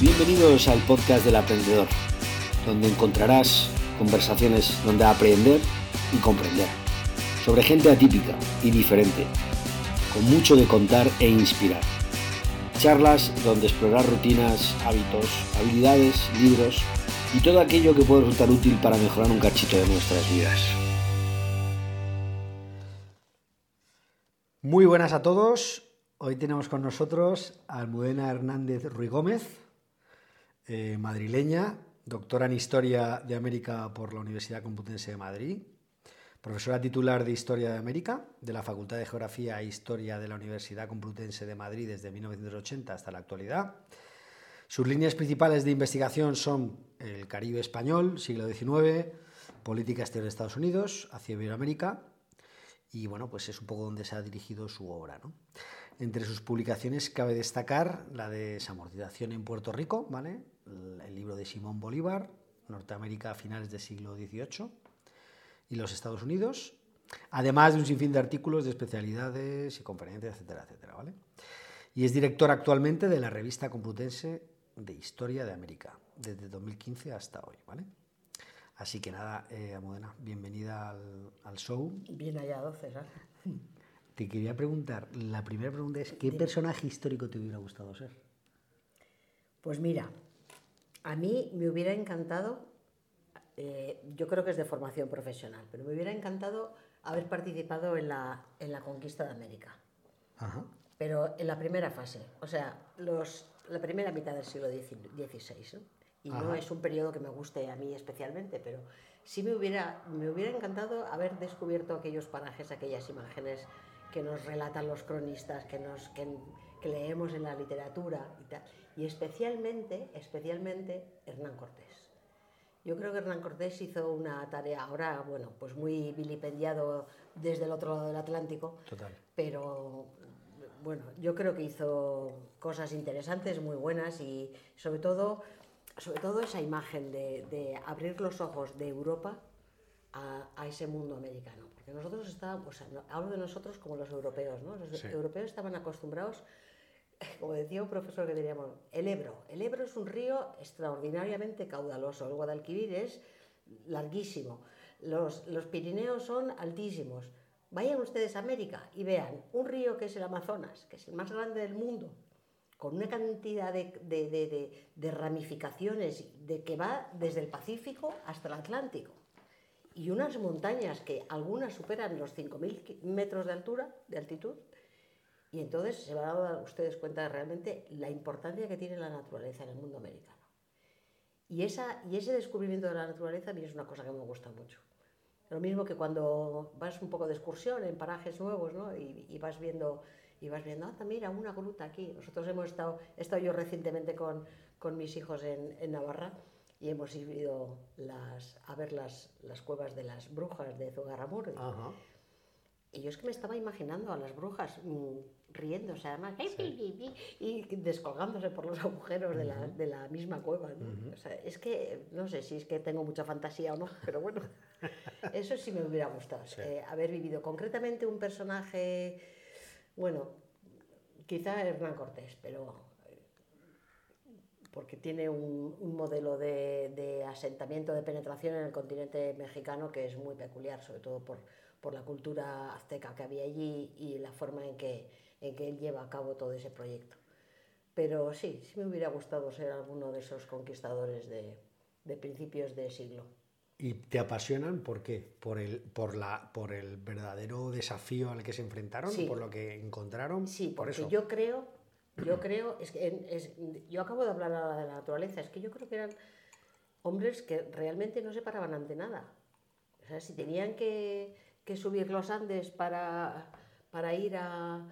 Bienvenidos al podcast del aprendedor, donde encontrarás conversaciones donde aprender y comprender, sobre gente atípica y diferente, con mucho de contar e inspirar. Charlas donde explorar rutinas, hábitos, habilidades, libros y todo aquello que puede resultar útil para mejorar un cachito de nuestras vidas. Muy buenas a todos. Hoy tenemos con nosotros a Almudena Hernández Ruy Gómez, eh, madrileña, doctora en Historia de América por la Universidad Complutense de Madrid, profesora titular de Historia de América de la Facultad de Geografía e Historia de la Universidad Complutense de Madrid desde 1980 hasta la actualidad. Sus líneas principales de investigación son el Caribe español, siglo XIX, política exterior de Estados Unidos, hacia Iberoamérica, y bueno, pues es un poco donde se ha dirigido su obra. Entre sus publicaciones cabe destacar la de Desamortización en Puerto Rico, ¿vale? El libro de Simón Bolívar, Norteamérica a finales del siglo XVIII y los Estados Unidos, además de un sinfín de artículos de especialidades y conferencias, etcétera, etcétera. ¿vale? Y es director actualmente de la revista Complutense de Historia de América, desde 2015 hasta hoy. ¿vale? Así que nada, eh, Amodena, bienvenida al, show. Bien hallado, César. Te quería preguntar, la primera pregunta es, ¿qué personaje histórico te hubiera gustado ser? Pues mira, a mí me hubiera encantado, eh, yo creo que es de formación profesional, pero me hubiera encantado haber participado en la, en la conquista de América. Pero en la primera fase, o sea, los, la primera mitad del siglo XVI. Y no es un periodo que me guste a mí especialmente, pero sí me hubiera, me hubiera encantado haber descubierto aquellos parajes, aquellas imágenes que nos relatan los cronistas, que, nos, que, que leemos en la literatura y tal y especialmente, especialmente Hernán Cortés. Yo creo que Hernán Cortés hizo una tarea ahora, bueno, pues muy vilipendiado desde el otro lado del Atlántico, Total. pero bueno, yo creo que hizo cosas interesantes, muy buenas y sobre todo, sobre todo esa imagen de, abrir los ojos de Europa a, ese mundo americano. Porque nosotros estábamos, hablo de nosotros como los europeos, ¿no? Los europeos estaban acostumbrados como decía un profesor que teníamos, el Ebro. El Ebro es un río extraordinariamente caudaloso. El Guadalquivir es larguísimo. Los, los Pirineos son altísimos. Vayan ustedes a América y vean un río que es el Amazonas, que es el más grande del mundo, con una cantidad de, de, de, de ramificaciones de que va desde el Pacífico hasta el Atlántico. Y unas montañas que algunas superan los 5.000 metros de altura, de altitud, y entonces se van a dar ustedes cuenta de realmente la importancia que tiene la naturaleza en el mundo americano. Y, esa, y ese descubrimiento de la naturaleza a mí es una cosa que me gusta mucho. Lo mismo que cuando vas un poco de excursión en parajes nuevos ¿no? y, vas viendo, y vas viendo, ah, mira, una gruta aquí. Nosotros hemos estado, he estado yo recientemente con, con mis hijos en, en, Navarra y hemos ido las, a ver las, las cuevas de las brujas de Zugarramurdi. Y yo es que me estaba imaginando a las brujas mm, riéndose además y descolgándose por los agujeros de, la, de la misma cueva. ¿no? o sea, es que no sé si es que tengo mucha fantasía o no, pero bueno, eso sí me hubiera gustado, eh, haber vivido concretamente un personaje, bueno, quizá Hernán Cortés, pero eh, porque tiene un, un modelo de, de, asentamiento, de penetración en el continente mexicano que es muy peculiar, sobre todo por por la cultura azteca que había allí y la forma en que, en que él lleva a cabo todo ese proyecto. Pero sí, sí me hubiera gustado ser alguno de esos conquistadores de, de principios de siglo. ¿Y te apasionan por qué? ¿Por el, por, la, por el verdadero desafío al que se enfrentaron? Sí. ¿Por lo que encontraron? Sí, por porque eso. yo creo, yo creo, es que es, yo acabo de hablar ahora de la naturaleza, es que yo creo que eran hombres que realmente no se paraban ante nada. O sea, si tenían que, que subir los Andes para, para ir a,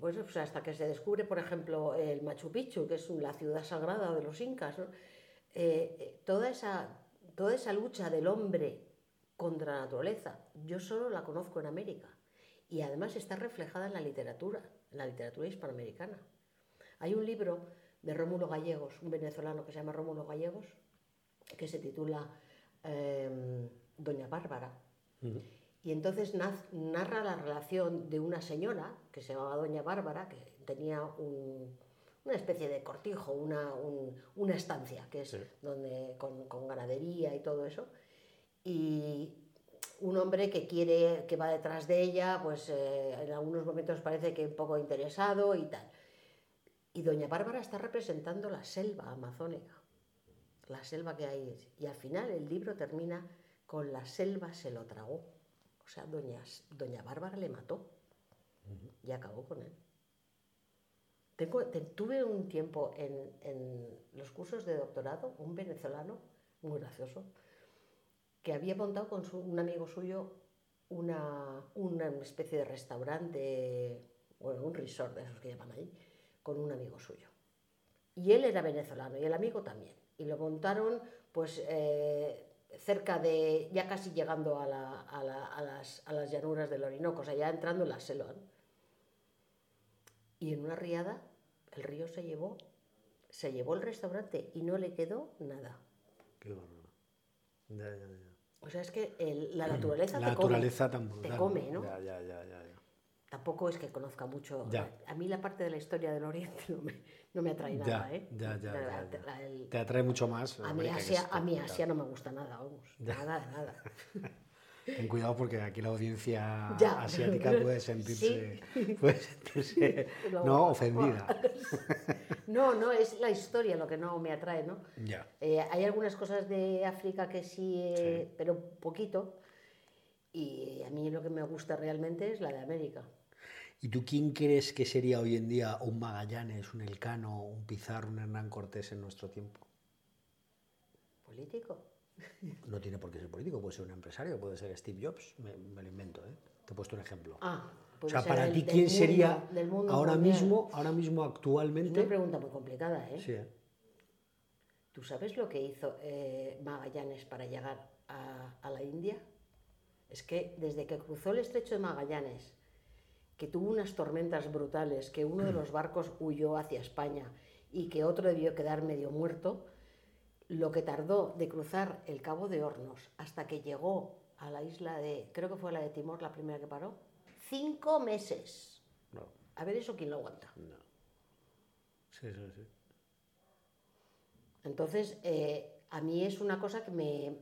pues, hasta que se descubre, por ejemplo, el Machu Picchu, que es la ciudad sagrada de los incas, eh, eh toda, esa, toda esa lucha del hombre contra la naturaleza, yo solo la conozco en América y además está reflejada en la literatura, en la literatura hispanoamericana. Hay un libro de Rómulo Gallegos, un venezolano que se llama Rómulo Gallegos, que se titula eh, Doña Bárbara. Y entonces narra la relación de una señora que se llamaba Doña Bárbara, que tenía un, una especie de cortijo, una, un- una estancia, que es Sí. donde con, con ganadería y todo eso. Y un hombre que quiere, que va detrás de ella, pues eh, en algunos momentos parece que un poco interesado y tal. Y doña Bárbara está representando la selva amazónica, la selva que hay. Y al final el libro termina con la selva se lo tragó. O sea, doña, doña Bárbara le mató y acabó con él. Tengo- te- tuve un tiempo en, en los cursos de doctorado, un venezolano muy gracioso, que había montado con su- un amigo suyo una, una especie de restaurante, bueno, un resort de esos que llaman ahí, con un amigo suyo. Y él era venezolano y el amigo también. Y lo montaron pues eh, cerca de, ya casi llegando a, la- a la- a las, a las llanuras del Orinoco, o sea, ya entrando en la selva. Y en una riada el río se llevó, se llevó el restaurante y no le quedó nada. Qué bárbaro. Ya, ya, ya. O sea, es que el- la naturaleza, La te, come, te come, ¿no? Ya, ya, ya. Tampoco es que conozca mucho. Ya. A mí la parte de la historia del Oriente no me, no me atrae Ya, nada, ¿eh? ya, ya, La- ya, la- ya. la- el- Te atrae mucho más. a mí Asia, es- a mí. Asia no me gusta nada, vamos. Nada, nada. Ten cuidado porque aquí la audiencia asiática puede sentirse, Sí. puede sentirse no ofendida. No, no, es la historia lo que no me atrae, ¿no? Ya. Eh, hay algunas cosas de África que sí, eh, pero poquito. Y a mí lo que me gusta realmente es la de América. ¿Y tú quién crees que sería hoy en día un Magallanes, un Elcano, un Pizarro, un Hernán Cortés en nuestro tiempo? ¿Político? No tiene por qué ser político, puede ser un empresario, puede ser Steve Jobs, me, me lo invento, ¿eh? Te he puesto un ejemplo. Ah, o sea, para ti, ¿quién mundo- sería ahora mundial. mismo, ahora mismo Es actualmente? una pregunta muy complicada, ¿eh? Sí, ¿eh? ¿Tú sabes lo que hizo eh, Magallanes para llegar a, a la India? Es que desde que cruzó el estrecho de Magallanes, que tuvo unas tormentas brutales, que uno de los barcos huyó hacia España y que otro debió quedar medio muerto, lo que tardó de cruzar el Cabo de Hornos hasta que llegó a la isla de, creo que fue la de Timor la primera que paró, cinco meses. No, A ver eso quién lo aguanta. no. Sí, sí, sí. Entonces, eh, a mí es una cosa que me.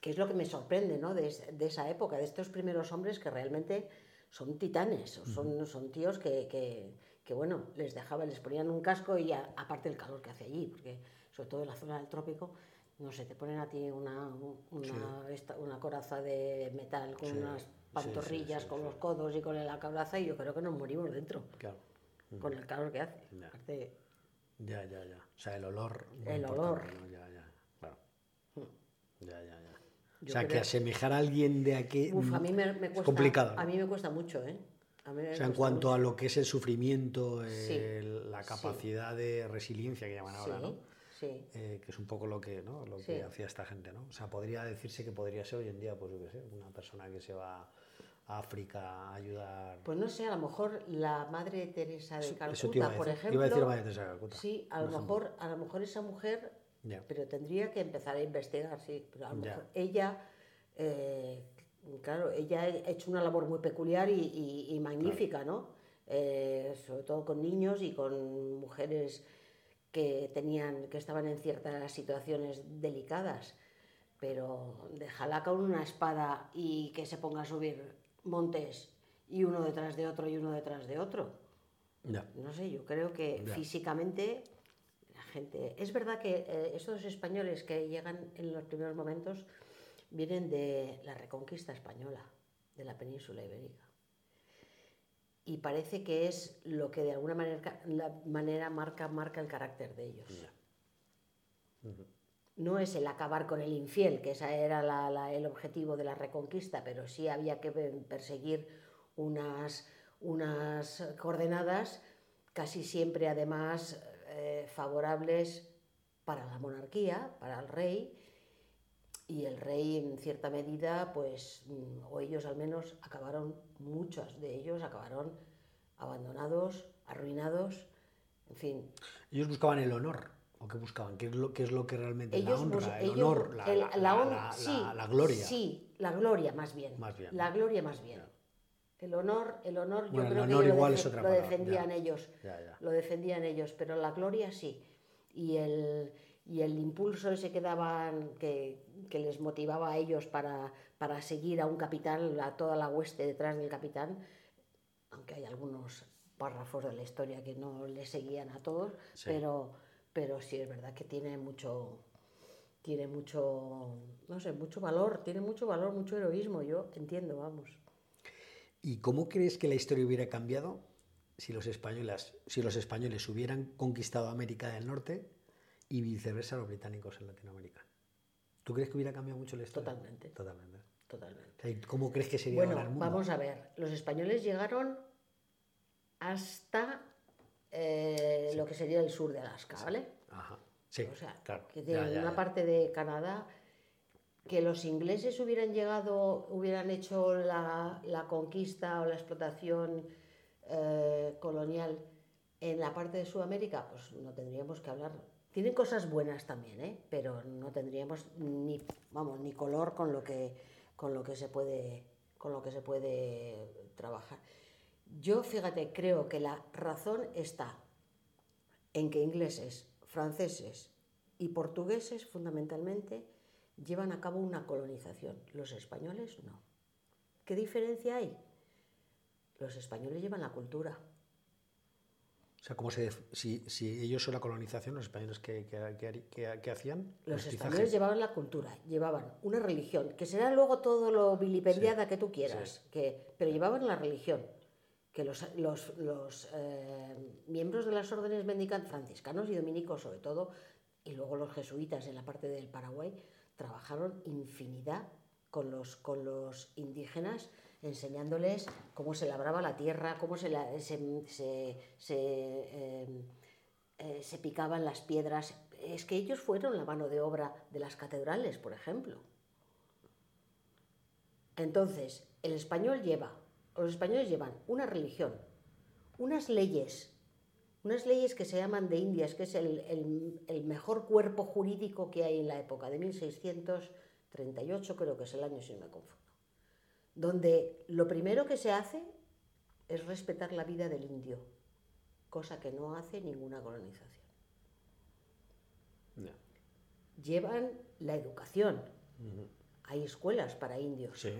que es lo que me sorprende, ¿no? De esa época, de estos primeros hombres que realmente son titanes, o son, son tíos que, que- que, bueno, les dejaban, les ponían un casco y a- aparte el calor que hace allí, porque sobre todo en la zona del trópico, no sé, te ponen a ti una, una, esta- una coraza de metal con Sí, unas pantorrillas, sí, con los codos y con la coraza y yo creo que nos morimos dentro, Claro. con el calor que hace. Ya. Ya, ya, ya. O sea, el olor. El olor. ¿no? Ya, ya. Claro. Ya, ya, O sea, que asemejar a alguien de aquí. Uf, a mí me, me cuesta. Es complicado. ¿no? A mí me cuesta mucho, ¿eh? A mí me O sea, en cuanto mucho. a lo que es el sufrimiento, Sí, el- la sí. capacidad de resiliencia que llaman ahora, ¿no? sí. Eh, que es un poco lo que, ¿no? lo Sí. que hacía esta gente, ¿no? O sea, podría decirse que podría ser hoy en día, pues yo qué sé, una persona que se va a África a ayudar. Pues no sé, a lo mejor la madre Teresa de Eso- Calcuta, eso te iba a por ejemplo. iba a decir Madre Teresa de Calcuta, Sí, a lo ejemplo. mejor, a lo mejor esa mujer, Ya. pero tendría que empezar a investigar, sí. Pero a lo Ya. mejor ella, eh, claro, ella ha hecho una labor muy peculiar y, y- y magnífica, ¿no? Eh, sobre todo con niños y con mujeres que tenían, que estaban en ciertas situaciones delicadas. Pero déjala con una espada y que se ponga a subir montes y uno detrás de otro y uno detrás de otro. Ya. No sé, yo creo que físicamente gente... Es verdad que eh, estos españoles que llegan en los primeros momentos vienen de la reconquista española, de la península ibérica. Y parece que es lo que de alguna manera, la manera marca, marca el carácter de ellos. No es el acabar con el infiel, que ese era la- la- el objetivo de la reconquista, pero sí había que pe- perseguir unas, unas coordenadas casi siempre además eh, favorables para la monarquía, para el rey, y el rey en cierta medida, pues, mm, o ellos al menos, acabaron, muchos de ellos acabaron abandonados, arruinados, en fin, Ellos buscaban el honor. ¿O qué buscaban? ¿Qué es lo, qué es lo que realmente ellos la honra? bus- el ellos honor, la, el- la- la la- gloria. Sí, la gloria más bien. Más bien, La gloria más bien. El honor, el honor, yo Bueno, el creo honor que igual lo, es defe- otra lo palabra, defendían ya. ellos. Ya, ya. Lo defendían ellos, pero la gloria sí. Y el, y el impulso ese que daban, que, que les motivaba a ellos para, para seguir a un capitán, a toda la hueste detrás del capitán, aunque hay algunos párrafos de la historia que no le seguían a todos, Sí. pero, pero sí es verdad que tiene mucho, tiene mucho, no sé, mucho valor, tiene mucho valor, mucho heroísmo, yo entiendo, vamos. ¿Y cómo crees que la historia hubiera cambiado si los españoles, si los españoles hubieran conquistado América del Norte y viceversa los británicos en Latinoamérica? ¿Tú crees que hubiera cambiado mucho la historia? Totalmente. Totalmente. Totalmente. O sea, ¿y ¿Cómo crees que sería Bueno, ahora el mundo? vamos a ver, los españoles llegaron hasta eh, lo que sería el sur de Alaska, ¿vale? Ajá. Sí, o sea, claro. que Ya, de ya, una ya. parte de Canadá, que los ingleses hubieran llegado, hubieran hecho la, la conquista o la explotación eh, colonial en la parte de Sudamérica, pues no tendríamos que hablar. Tienen cosas buenas también, ¿eh? pero no tendríamos ni, vamos, ni color con lo que, con lo que se puede, con lo que se puede trabajar. Yo, fíjate, creo que la razón está en que ingleses, franceses y portugueses fundamentalmente llevan a cabo una colonización. Los españoles no. ¿Qué diferencia hay? Los españoles llevan la cultura. O sea, ¿cómo se def- si, si ellos son la colonización, los españoles, ¿qué, qué- qué harí- qué- qué hacían? Los españoles llevaban la cultura, llevaban una religión, que será luego todo lo vilipendiada que tú quieras, que, pero llevaban la religión. Que los, los- los, eh, miembros de las órdenes mendicantes, franciscanos y dominicos sobre todo, y luego los jesuitas en la parte del Paraguay, trabajaron infinidad con los, con los indígenas, enseñándoles cómo se labraba la tierra, cómo se, se, se- eh, eh, se picaban las piedras. Es que ellos fueron la mano de obra de las catedrales, por ejemplo. Entonces, el español lleva, los españoles llevan una religión, unas leyes, unas leyes que se llaman de Indias, que es el, el- el mejor cuerpo jurídico que hay en la época, de 1638 creo que es el año si no me confundo, donde lo primero que se hace es respetar la vida del indio, cosa que no hace ninguna colonización llevan la educación. Hay escuelas para indios. Sí.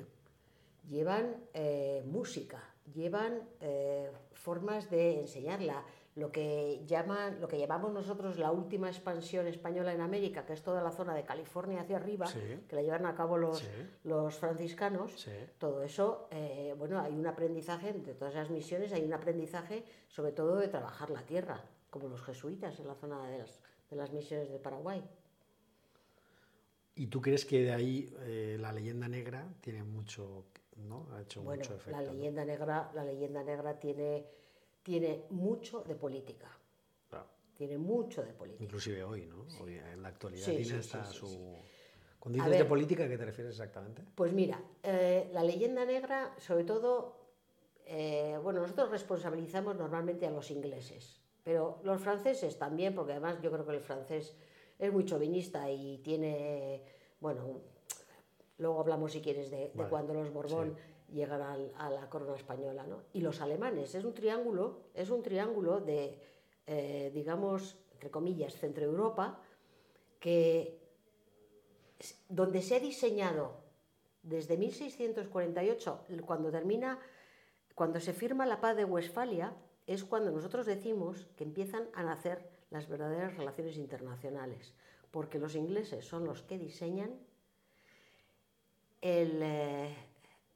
Llevan eh, música, llevan eh, formas de enseñarla. Lo que, llaman, lo que llamamos nosotros la última expansión española en América, que es toda la zona de California hacia arriba, Sí. que la llevan a cabo los, Sí. los franciscanos. Sí. Todo eso, eh, bueno, hay un aprendizaje, entre todas esas misiones, hay un aprendizaje sobre todo de trabajar la tierra, como los jesuitas en la zona de las, de las misiones de Paraguay. ¿Y tú crees que de ahí eh, la leyenda negra tiene mucho, ¿no? Ha hecho Bueno, mucho efecto. la ¿no? leyenda negra, la leyenda negra tiene, tiene mucho de política. Claro. Tiene mucho de política. Inclusive hoy, ¿no? Hoy, en la actualidad Sí, tiene sí, su... Cuando dices de política, ¿a qué te refieres exactamente? Pues mira, eh, la leyenda negra, sobre todo, eh, bueno, nosotros responsabilizamos normalmente a los ingleses, pero los franceses también, porque además yo creo que el francés es muy chauvinista y tiene, bueno, luego hablamos si quieres de, de Vale, cuando los Borbón llegan al- a la corona española, ¿no? Y los alemanes, es un triángulo, es un triángulo de, eh, digamos, entre comillas, Centro Europa, que donde se ha diseñado desde 1648, cuando termina, cuando se firma la paz de Westfalia, es cuando nosotros decimos que empiezan a nacer las verdaderas relaciones internacionales, porque los ingleses son los que diseñan el, eh,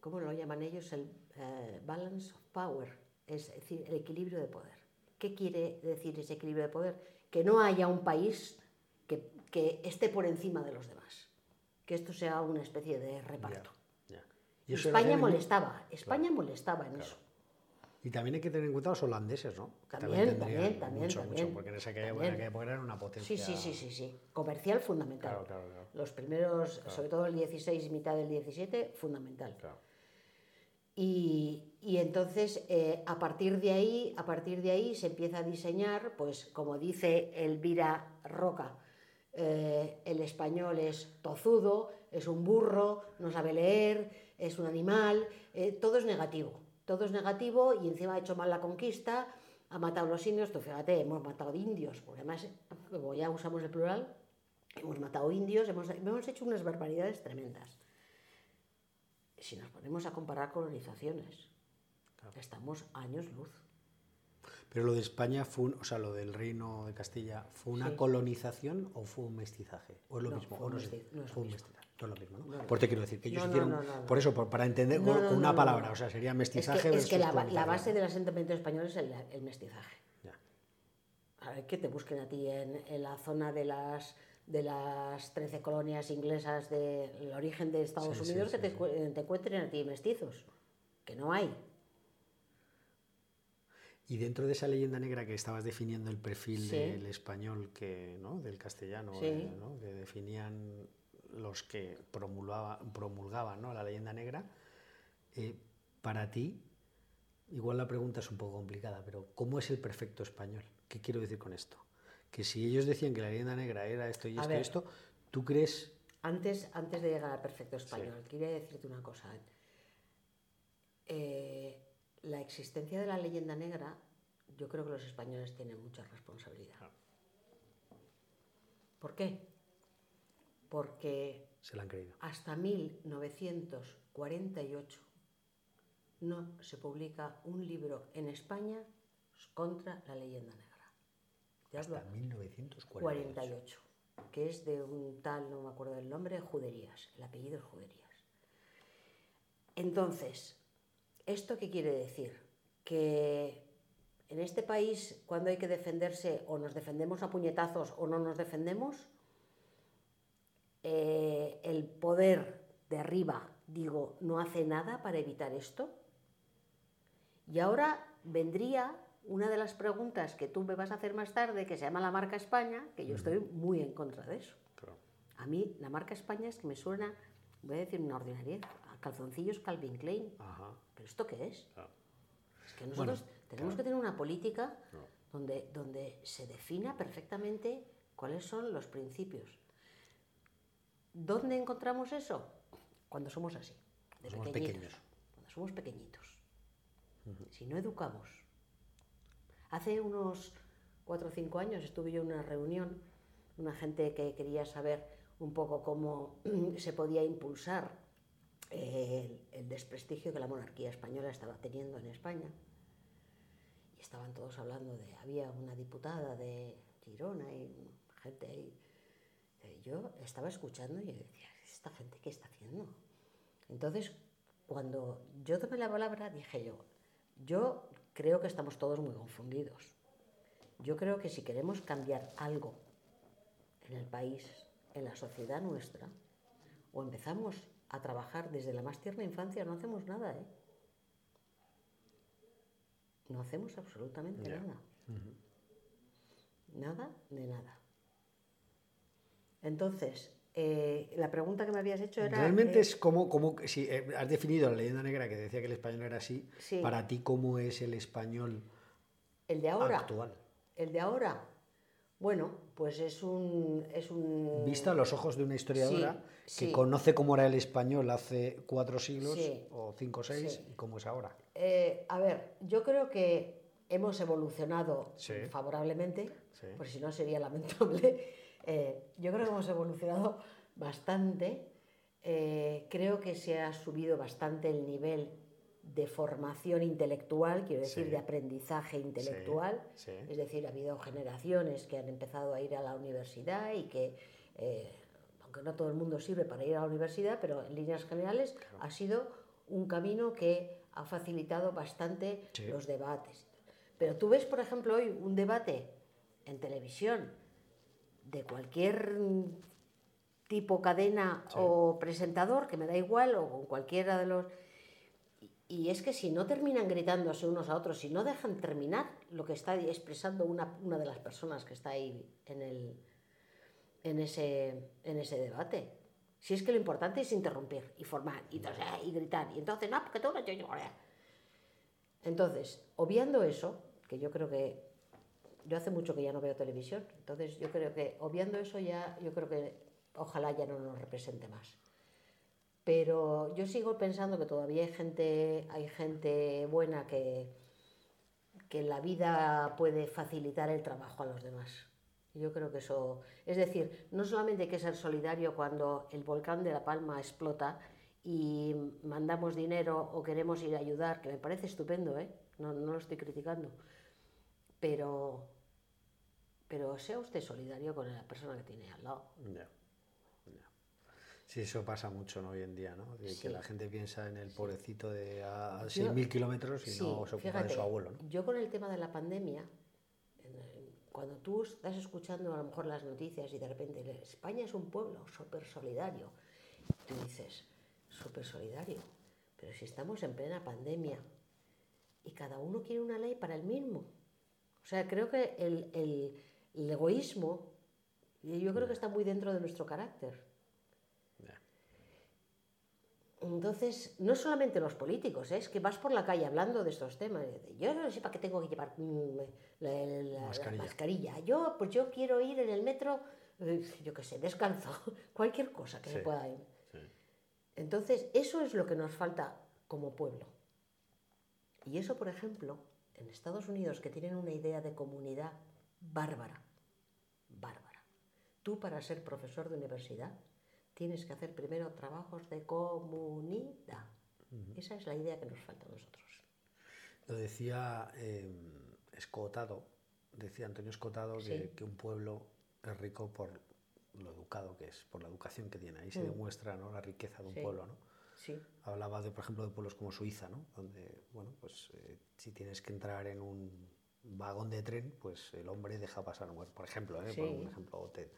¿cómo lo llaman ellos? El eh, balance of power, es decir, el equilibrio de poder. ¿Qué quiere decir ese equilibrio de poder? Que no haya un país que, que esté por encima de los demás, que esto sea una especie de reparto. Ya, ya. Y España molestaba, España molestaba en eso. Y también hay que tener en cuenta los holandeses, ¿no? Que También, también, también, mucho, también. mucho, porque en esa época, eran una potencia. Sí, sí, sí, sí, sí. Comercial fundamental. Claro, claro, claro. Los primeros, sobre todo el 16 y mitad del 17, fundamental. Claro. Y, y entonces, eh, a partir de ahí, a partir de ahí se empieza a diseñar, pues como dice Elvira Roca, eh, el español es tozudo, es un burro, no sabe leer, es un animal, eh, todo es negativo. todo es negativo y encima ha hecho mal la conquista, ha matado a los indios, tú fíjate, hemos matado indios, porque además, como ya usamos el plural, hemos matado indios, hemos, hemos hecho unas barbaridades tremendas. Si nos ponemos a comparar colonizaciones, estamos años luz. Pero lo de España fue, un- o sea, lo del reino de Castilla, ¿fue una Sí. colonización o fue un mestizaje? ¿O es lo No, mismo? fue ¿O no mesti- no es lo fue un mismo. mestizaje. No es lo mismo, ¿no? No, no. Por te quiero decir que ellos hicieron, por eso, por- para entender con, una palabra, o sea, sería Es mestizaje que, es que la, la base del asentamiento español es el, el mestizaje. Ya. A ver, que te busquen a ti en, en la zona de las de las 13 colonias inglesas del origen de Estados Sí, Unidos sí, que te, sí. cu- te encuentren a ti mestizos, que no hay. Y dentro de esa leyenda negra que estabas definiendo el perfil del español, que, ¿no? del castellano, eh, ¿no? que definían los que promulgaba- promulgaban ¿no? la leyenda negra, eh, para ti, igual la pregunta es un poco complicada, pero ¿cómo es el perfecto español? ¿Qué quiero decir con esto? Que si ellos decían que la leyenda negra era esto y A esto y esto, ¿tú crees? Antes, antes de llegar al perfecto español, quería decirte una cosa. Eh, la existencia de la leyenda negra, yo creo que los españoles tienen mucha responsabilidad. ¿Por qué? Porque Se la han creído. hasta 1948 no se publica un libro en España contra la leyenda negra. Hasta 1948. 48, que es de un tal, no me acuerdo del nombre, Juderías, el apellido es Juderías. Entonces, ¿esto qué quiere decir? Que en este país, cuando hay que defenderse, o nos defendemos a puñetazos o no nos defendemos, eh, el poder de arriba, digo, no hace nada para evitar esto. Y ahora vendría una de las preguntas que tú me vas a hacer más tarde, que se llama la marca España, que yo estoy muy en contra de eso. Claro. A mí la marca España es que me suena, voy a decir una ordinariedad, a calzoncillos Calvin Klein. Ajá. ¿Pero esto qué es? claro. Es que nosotros tenemos que tener una política donde, donde se defina perfectamente cuáles son los principios. ¿Dónde encontramos eso? Cuando somos así, de Somos pequeñitos. pequeños. Cuando somos pequeñitos. Si no educamos. Hace unos cuatro o cinco años estuve yo en una reunión, una gente que quería saber un poco cómo se podía impulsar el, el desprestigio que la monarquía española estaba teniendo en España. Y estaban todos hablando de, había una diputada de Girona y gente ahí. Eh, Yo estaba escuchando y decía, ¿esta gente qué está haciendo? Entonces, cuando yo tomé la palabra, dije yo, yo creo que estamos todos muy confundidos. Yo creo que si queremos cambiar algo en el país, en la sociedad nuestra, o empezamos a trabajar desde la más tierna infancia, no hacemos nada, ¿eh? No hacemos absolutamente nada. Nada de nada. Entonces, eh, la pregunta que me habías hecho era... Realmente eh, es como, como si eh, has definido la leyenda negra que decía que el español era así. Sí. Para ti, ¿cómo es el español el de ahora. actual? El de ahora. Bueno, pues es un... Es un Visto a los ojos de una historiadora Sí, que sí. conoce cómo era el español hace cuatro siglos Sí. o cinco o seis y cómo es ahora. Eh, a ver, yo creo que hemos evolucionado favorablemente, porque si no sería lamentable. Eh, yo creo que hemos evolucionado bastante. Eh, creo que se ha subido bastante el nivel de formación intelectual, quiero decir, Sí. de aprendizaje intelectual. sí. Es decir, ha habido generaciones que han empezado a ir a la universidad y que, eh, aunque no todo el mundo sirve para ir a la universidad, pero en líneas generales ha sido un camino que ha facilitado bastante Sí. los debates. Pero tú ves, por ejemplo, hoy un debate en televisión de cualquier tipo cadena o presentador, que me da igual, o con cualquiera de los... Y- es que si no terminan gritándose unos a otros, si no dejan terminar lo que está expresando una, una de las personas que está ahí en, el, en, ese, en ese debate. Si es que lo importante es interrumpir y formar y, entonces, eh, y gritar. Y entonces, no, porque tú no... yo- Entonces, obviando eso, que yo creo que yo hace mucho que ya no veo televisión, entonces yo creo que obviando eso ya, yo creo que ojalá ya no nos represente más. Pero yo sigo pensando que todavía hay gente, hay gente buena que, que la vida puede facilitar el trabajo a los demás. Yo creo que eso, es decir, no solamente hay que ser solidario cuando el volcán de La Palma explota y mandamos dinero o queremos ir a ayudar, que me parece estupendo, ¿eh? no, no lo estoy criticando, pero, pero sea usted solidario con la persona que tiene al lado. Sí, eso pasa mucho ¿no? hoy en día, ¿no? De Que la gente piensa en el pobrecito de a 6.000 kilómetros y no se ocupa de su abuelo. ¿no? Yo con el tema de la pandemia, cuando tú estás escuchando a lo mejor las noticias y de repente España es un pueblo súper solidario, tú dices, súper solidario, pero si estamos en plena pandemia y cada uno quiere una ley para el mismo. O sea, creo que el, el, el egoísmo, yo creo que está muy dentro de nuestro carácter. Entonces, no solamente los políticos, ¿eh? es que vas por la calle hablando de estos temas. Yo no sé para qué tengo que llevar mm, la, mascarilla. Yo, pues yo quiero ir en el metro, eh, yo qué sé, descalzo, cualquier cosa que se pueda ir. Entonces, eso es lo que nos falta como pueblo. Y eso, por ejemplo, en Estados Unidos, que tienen una idea de comunidad bárbara, bárbara. Tú para ser profesor de universidad tienes que hacer primero trabajos de comunidad. Esa es la idea que nos falta a nosotros. Lo decía eh, Escotado, decía Antonio Escotado que, un pueblo es rico por lo educado que es, por la educación que tiene. Ahí se mm. demuestra ¿no? la riqueza de un pueblo. ¿no? Sí. Hablaba, de, por ejemplo, de pueblos como Suiza, ¿no? donde bueno, pues, eh, si tienes que entrar en un vagón de tren, pues el hombre deja pasar, por ejemplo, ¿eh? por un ejemplo, o, te,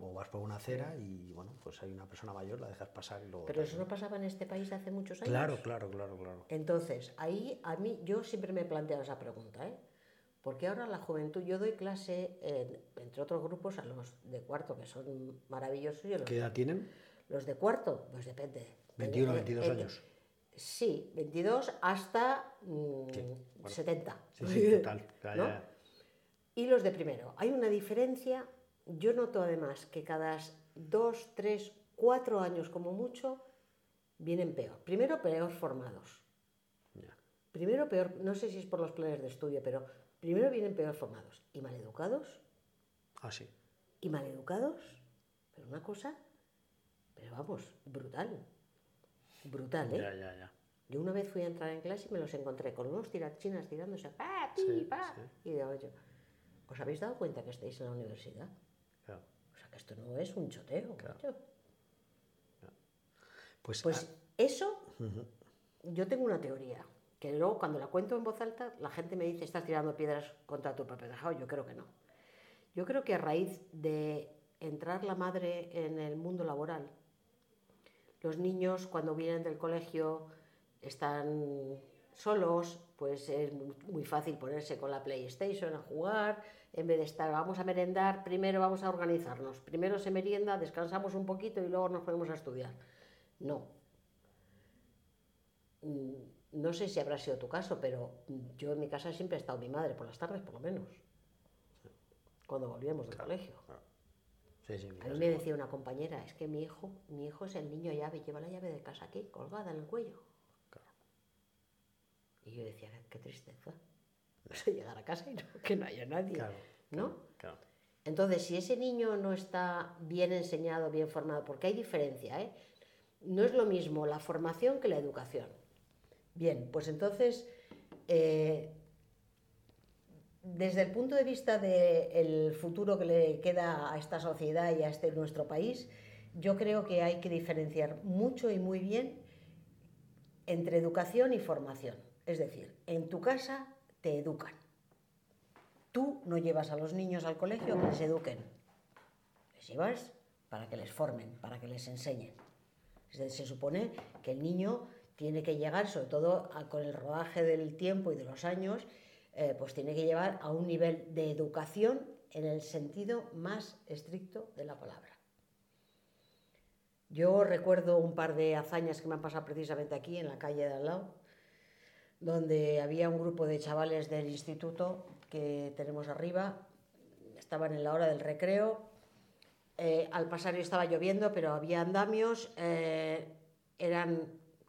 o, vas por una acera y bueno, pues hay una persona mayor, la dejas pasar y luego... Pero eso no pasaba en este país hace muchos años. Claro, claro, claro, claro. Entonces, ahí a mí, yo siempre me he planteado esa pregunta, ¿eh? Porque ahora la juventud, yo doy clase, entre otros grupos, a los de cuarto, que son maravillosos. los, ¿Qué edad tienen? Los de cuarto, pues depende. 21, 22 años. Sí, 22 hasta 70. Mm, sí, sí, total. Y los de primero. Hay una diferencia. Yo noto además que cada dos, tres, cuatro años como mucho vienen peor. Primero, peor formados. Primero, peor, no sé si es por los planes de estudio, pero primero vienen peor formados. ¿Y maleducados? Ah, sí. ¿Y maleducados? Pero una cosa, pero vamos, brutal brutal, ¿eh? Ya, ya, ya. Yo una vez fui a entrar en clase y me los encontré con unos tirachinas tirándose, ¡pa, pi, pa! Y digo yo, ¿os habéis dado cuenta que estáis en la universidad? Claro. O sea, que esto no es un choteo, claro. Pues, pues ah, eso, yo tengo una teoría, que luego cuando la cuento en voz alta, la gente me dice, estás tirando piedras contra tu propio tejado. Yo creo que no. Yo creo que a raíz de entrar la madre en el mundo laboral, los niños cuando vienen del colegio están solos, pues es muy fácil ponerse con la PlayStation a jugar, en vez de estar, vamos a merendar, primero vamos a organizarnos, primero se merienda, descansamos un poquito y luego nos ponemos a estudiar. No. Mm, no sé si habrá sido tu caso, pero yo en mi casa siempre ha estado mi madre, por las tardes por lo menos, cuando volvíamos del colegio a mí me decía una compañera, es que mi hijo, mi hijo es el niño llave, lleva la llave de casa aquí, colgada en el cuello. Y yo decía, qué tristeza. llegar a casa y que no haya nadie. ¿No? Entonces, si ese niño no está bien enseñado, bien formado, porque hay diferencia, ¿eh? No es lo mismo la formación que la educación. Bien, pues entonces eh, desde el punto de vista del futuro que le queda a esta sociedad y a este nuestro país, yo creo que hay que diferenciar mucho y muy bien entre educación y formación. Es decir, en tu casa te educan. Tú no llevas a los niños al colegio que les eduquen. Les llevas para que les formen, para que les enseñen. Se supone que el niño tiene que llegar, sobre todo con el rodaje del tiempo y de los años, eh, pues tiene que llevar a un nivel de educación en el sentido más estricto de la palabra. Yo recuerdo un par de hazañas que me han pasado precisamente aquí, en la calle de al lado, donde había un grupo de chavales del instituto que tenemos arriba, estaban en la hora del recreo, eh, al pasar estaba lloviendo, pero había andamios, eh, eran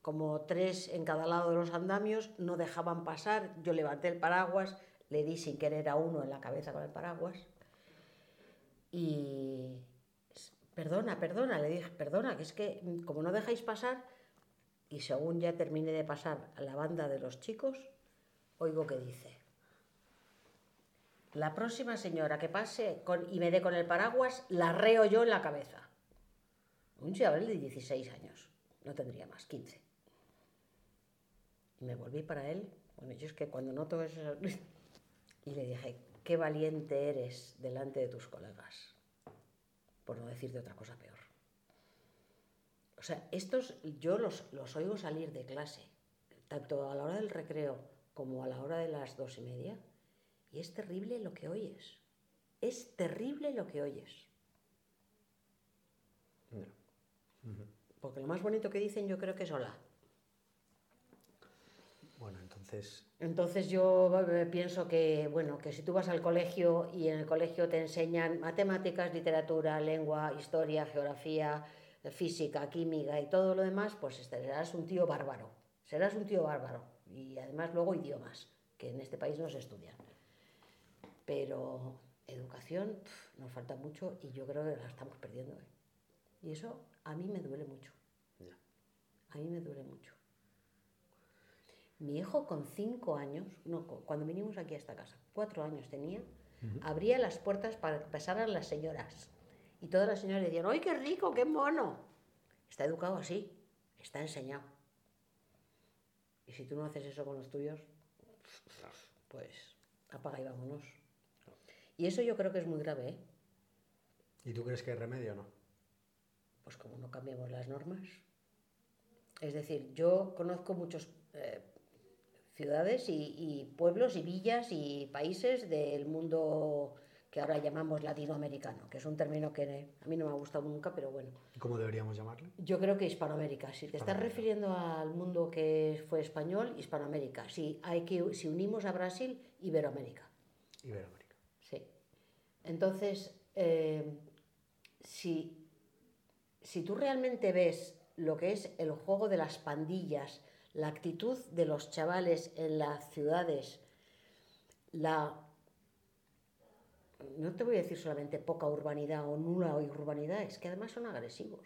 como tres en cada lado de los andamios, no dejaban pasar, yo levanté el paraguas, le di sin querer a uno en la cabeza con el paraguas y perdona, perdona, le dije, perdona, que es que como no dejáis pasar, y según ya terminé de pasar a la banda de los chicos, oigo que dice, la próxima señora que pase y me dé con el paraguas, la reo yo en la cabeza. Un chaval de 16 años, no tendría más, 15. Me volví para él, bueno, yo es que cuando noto eso, y le dije, qué valiente eres delante de tus colegas, por no decirte otra cosa peor. O sea, estos yo los, los oigo salir de clase, tanto a la hora del recreo como a la hora de las dos y media, y es terrible lo que oyes. Es terrible lo que oyes. Porque lo más bonito que dicen yo creo que es hola. Entonces... Entonces yo eh, pienso que, bueno, que si tú vas al colegio y en el colegio te enseñan matemáticas, literatura, lengua, historia, geografía, física, química y todo lo demás, pues serás un tío bárbaro. Serás un tío bárbaro. Y además luego idiomas, que en este país no se estudian. Pero educación nos falta mucho y yo creo que la estamos perdiendo. ¿eh? Y eso a mí me duele mucho. A mí me duele mucho. Mi hijo con cinco años, no, cuando vinimos aquí a esta casa, cuatro años tenía, abría las puertas para que pasaran las señoras. Y todas las señoras le decían, ¡ay, qué rico, qué mono! Está educado así, está enseñado. Y si tú no haces eso con los tuyos, pues apaga y vámonos. Y eso yo creo que es muy grave. ¿eh? ¿Y tú crees que hay remedio o no? Pues como no cambiamos las normas. Es decir, yo conozco muchos eh, ciudades y, pueblos y villas y países del mundo que ahora llamamos latinoamericano, que es un término que a mí no me ha gustado nunca, pero bueno. ¿Cómo deberíamos llamarlo? Yo creo que Hispanoamérica. Si te estás refiriendo al mundo que fue español, Hispanoamérica. Si, hay que, si unimos a Brasil, Iberoamérica. Iberoamérica. Sí. Entonces, eh, si si tú realmente ves lo que es el juego de las pandillas, la actitud de los chavales en las ciudades, la no te voy a decir solamente poca urbanidad o nula urbanidad, es que además son agresivos.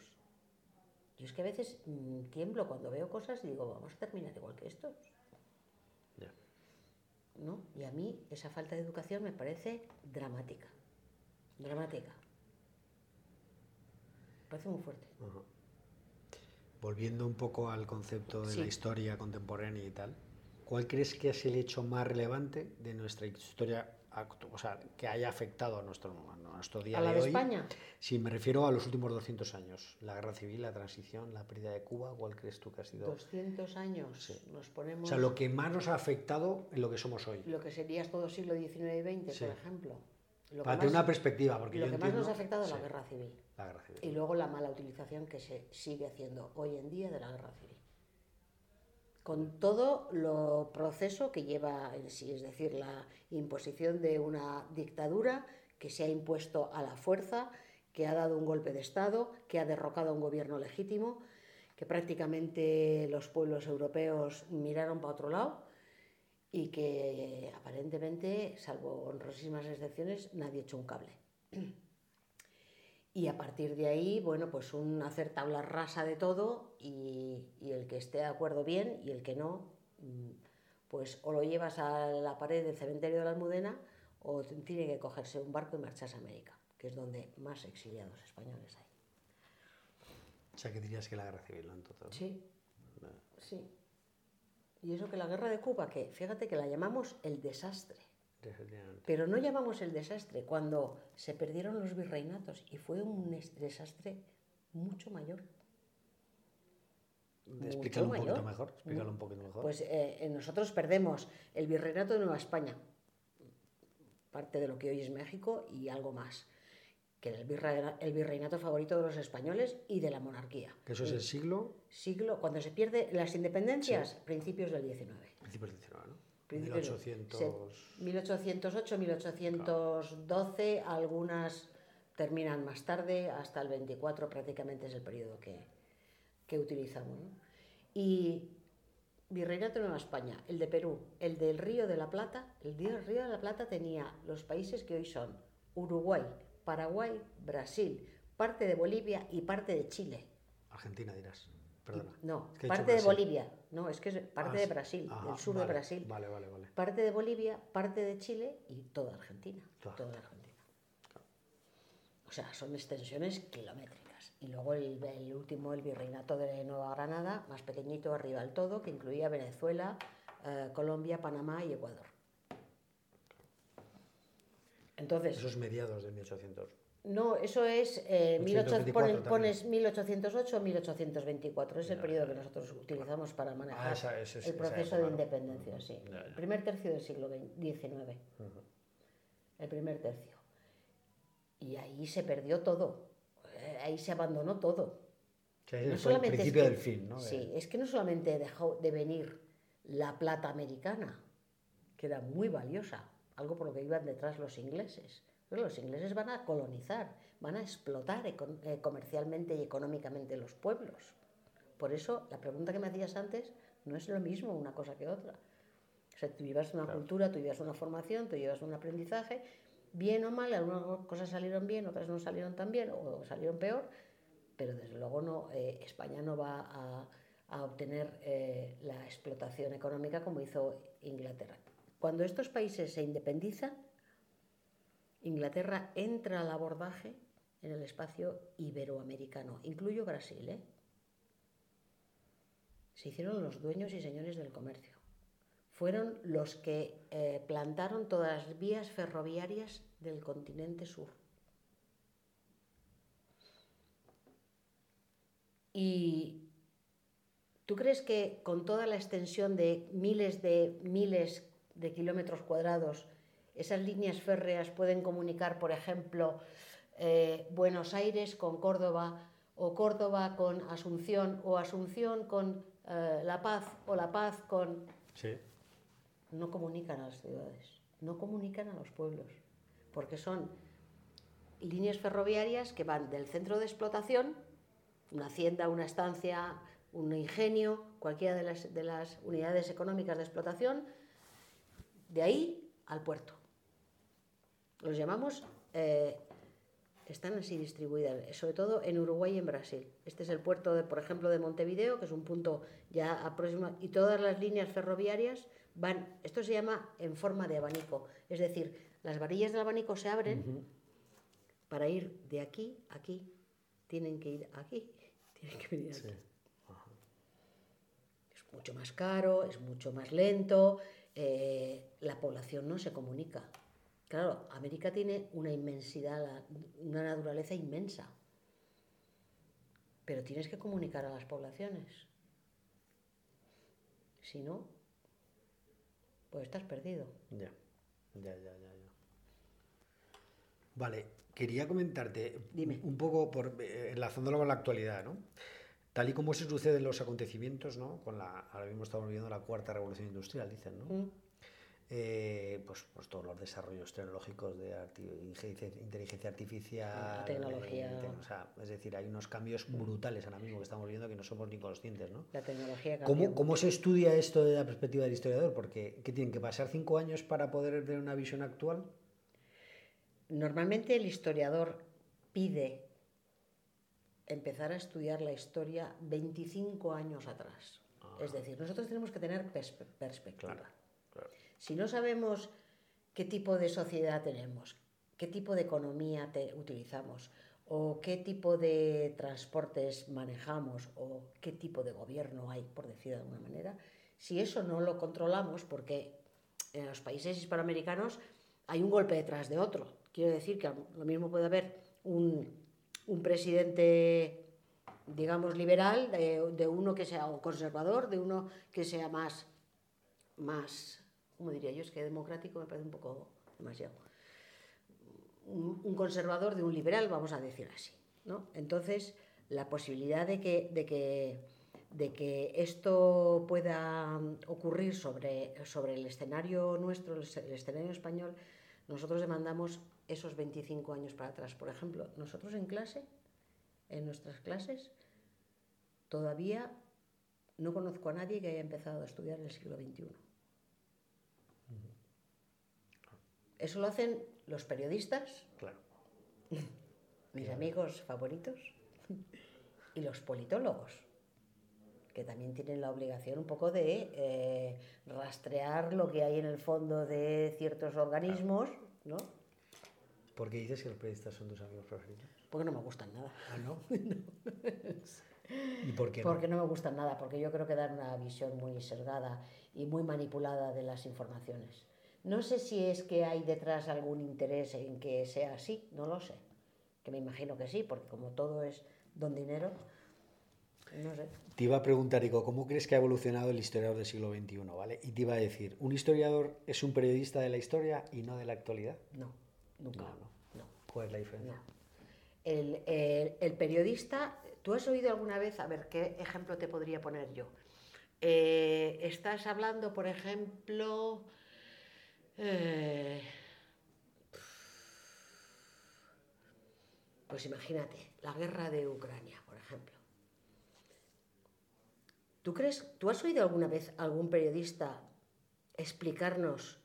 Yo es que a veces mm, tiemblo cuando veo cosas y digo, vamos a terminar igual que estos. ¿No? Y a mí esa falta de educación me parece dramática. Dramática. Parece muy fuerte. Volviendo un poco al concepto de la historia contemporánea y tal, ¿cuál crees que es el hecho más relevante de nuestra historia o sea, que haya afectado a nuestro, a nuestro día ¿A la de, de España? Sí, me refiero a los últimos 200 años. La guerra civil, la transición, la pérdida de Cuba, ¿cuál crees tú que ha sido? 200 años. Nos ponemos... O sea, lo que más nos ha afectado en lo que somos hoy. Lo que sería todo siglo XIX y XX, por ejemplo. Para tener una perspectiva, porque lo que más nos ha afectado es la guerra civil. La guerra. Y luego la mala utilización que se sigue haciendo hoy en día de la guerra civil. Con todo lo proceso que lleva en sí, es decir, la imposición de una dictadura que se ha impuesto a la fuerza, que ha dado un golpe de Estado, que ha derrocado a un gobierno legítimo, que prácticamente los pueblos europeos miraron para otro lado y que aparentemente, salvo honrosísimas excepciones, nadie echó un cable. Y a partir de ahí, bueno, pues un hacer tabla rasa de todo y, el que esté de acuerdo bien y el que no, mm, pues o lo llevas a la pared del cementerio de la Almudena o tiene que cogerse un barco y marcharse a América, que es donde más exiliados españoles hay. O sea, que dirías que la guerra civil, ¿no? Sí, sí. Y eso que la guerra de Cuba, que fíjate que la llamamos el desastre. Pero no llamamos el desastre cuando se perdieron los virreinatos y fue un desastre mucho mayor. Explícalo un poquito mejor. Explícalo un poquito mejor. Pues eh, nosotros perdemos el virreinato de Nueva España, parte de lo que hoy es México y algo más que era el, virreinato favorito de los españoles y de la monarquía. ¿Que eso es el siglo? Siglo, cuando se pierde las independencias, principios del XIX. Principios del XIX, ¿no? 1800... 1808, 1812, algunas terminan más tarde, hasta el 24 prácticamente es el periodo que, que utilizamos. ¿no? Y Virreinato de Nueva España, el de Perú, el del Río de la Plata, el del Río de la Plata tenía los países que hoy son Uruguay, Paraguay, Brasil, parte de Bolivia y parte de Chile. Argentina dirás. Perdona. No, Es que he parte de. Bolivia. No, es que es parte Ah, de. Brasil, Ajá, del sur vale, de Brasil. Vale, vale, vale. Parte de Bolivia, parte de Chile y toda Argentina. Toda Toda Argentina. O sea, son extensiones kilométricas. Y luego el, el último, el virreinato de Nueva Granada, más pequeñito arriba del todo, que incluía Venezuela, eh, Colombia, Panamá y Ecuador. Entonces, Esos mediados de 1800. No, eso es eh, 1800 824 pones, pones 1808 o 1824, es el periodo que nosotros utilizamos para manejar Ah, esa- el proceso de ¿no? independencia, sí. El primer tercio del siglo XIX. El primer tercio. Y ahí se perdió todo, eh, ahí se abandonó todo. No el solamente es principio que- del fin, ¿no? Sí, es que no solamente dejó de venir la plata americana, que era muy valiosa, algo por lo que iban detrás los ingleses. Los ingleses van a colonizar, van a explotar eh, comercialmente y económicamente los pueblos. Por eso, la pregunta que me hacías antes no es lo mismo una cosa que otra. O sea, tú llevas una cultura, tú llevas una formación, tú llevas un aprendizaje, bien o mal, algunas cosas salieron bien, otras no salieron tan bien o salieron peor, pero desde luego no, eh, España no va a, a obtener eh, la explotación económica como hizo Inglaterra. Cuando estos países se independizan, Inglaterra entra al abordaje en el espacio iberoamericano, incluyo Brasil, ¿eh? se hicieron los dueños y señores del comercio. Fueron los que eh, plantaron todas las vías ferroviarias del continente sur. Y ¿tú crees que con toda la extensión de miles de miles de kilómetros cuadrados, esas líneas férreas pueden comunicar, por ejemplo, eh, Buenos Aires con Córdoba o Córdoba con Asunción o Asunción con eh, La Paz o La Paz con... Sí. No comunican a las ciudades, no comunican a los pueblos, porque son líneas ferroviarias que van del centro de explotación, una hacienda, una estancia, un ingenio, cualquiera de las, de las unidades económicas de explotación, de ahí al puerto. Los llamamos, eh, están así distribuidas, sobre todo en Uruguay y en Brasil. Este es el puerto, de, por ejemplo, de Montevideo, que es un punto ya aproximado, y todas las líneas ferroviarias van, esto se llama en forma de abanico, es decir, las varillas del abanico se abren para ir de aquí a aquí, tienen que ir aquí, tienen que venir aquí. Es mucho más caro, es mucho más lento, eh, la población no se comunica. Claro, América tiene una inmensidad, una naturaleza inmensa, pero tienes que comunicar a las poblaciones. Si no, pues estás perdido. Ya, ya, ya, ya. ya. Vale, quería comentarte Dime. un poco, por, eh, enlazándolo con la actualidad, ¿no? Tal y como se suceden los acontecimientos, ¿no? Con la, ahora mismo estamos viviendo la cuarta revolución industrial, dicen, ¿no? Mm. Eh, pues, pues todos los desarrollos tecnológicos de arti- inteligencia, artificial. La tecnología. eh, te- o sea, es decir, hay unos cambios brutales ahora mismo que estamos viendo que no somos ni conscientes, ¿no? La tecnología ¿Cómo, cambia ¿Cómo se estudia esto desde la perspectiva del historiador? Porque ¿qué tienen que pasar cinco años para poder tener una visión actual? Normalmente el historiador pide empezar a estudiar la historia 25 años atrás. Es decir, nosotros tenemos que tener perspe- perspectiva. Si no sabemos qué tipo de sociedad tenemos, qué tipo de economía utilizamos, o qué tipo de transportes manejamos, o qué tipo de gobierno hay, por decir de alguna manera, si eso no lo controlamos, porque en los países hispanoamericanos hay un golpe detrás de otro. Quiero decir que lo mismo puede haber un, presidente, digamos, liberal, de, de uno que sea conservador, de uno que sea más, más, ¿cómo diría yo? Es que democrático me parece un poco demasiado. Un, conservador de un liberal, vamos a decir así. ¿no? Entonces, la posibilidad de que, de que, de que esto pueda ocurrir sobre, sobre el escenario nuestro, el, el escenario español, nosotros demandamos esos 25 años para atrás. Por ejemplo, nosotros en clase, en nuestras clases, todavía no conozco a nadie que haya empezado a estudiar el siglo XXI. Eso lo hacen los periodistas, Claro. mis amigos favoritos, y los politólogos, que también tienen la obligación un poco de eh, rastrear lo que hay en el fondo de ciertos organismos, ¿no? ¿Por qué dices que los periodistas son tus amigos preferidos? Porque no me gustan nada. Ah, ¿no? ¿Y por qué no? Porque no me gustan nada, porque yo creo que dan una visión muy sesgada y muy manipulada de las informaciones. No sé si es que hay detrás algún interés en que sea así, no lo sé. Que me imagino que sí, porque como todo es don dinero, no sé. Te iba a preguntar, Rico, ¿cómo crees que ha evolucionado el historiador del siglo XXI? ¿vale? Y te iba a decir, ¿un historiador es un periodista de la historia y no de la actualidad? No, nunca. No, no. ¿Cuál es la diferencia? No. El, el- el periodista, ¿tú has oído alguna vez, a ver qué ejemplo te podría poner yo? Eh, estás hablando, por ejemplo, eh, pues imagínate, la guerra de Ucrania, por ejemplo. ¿Tú crees, tú has oído alguna vez algún periodista explicarnos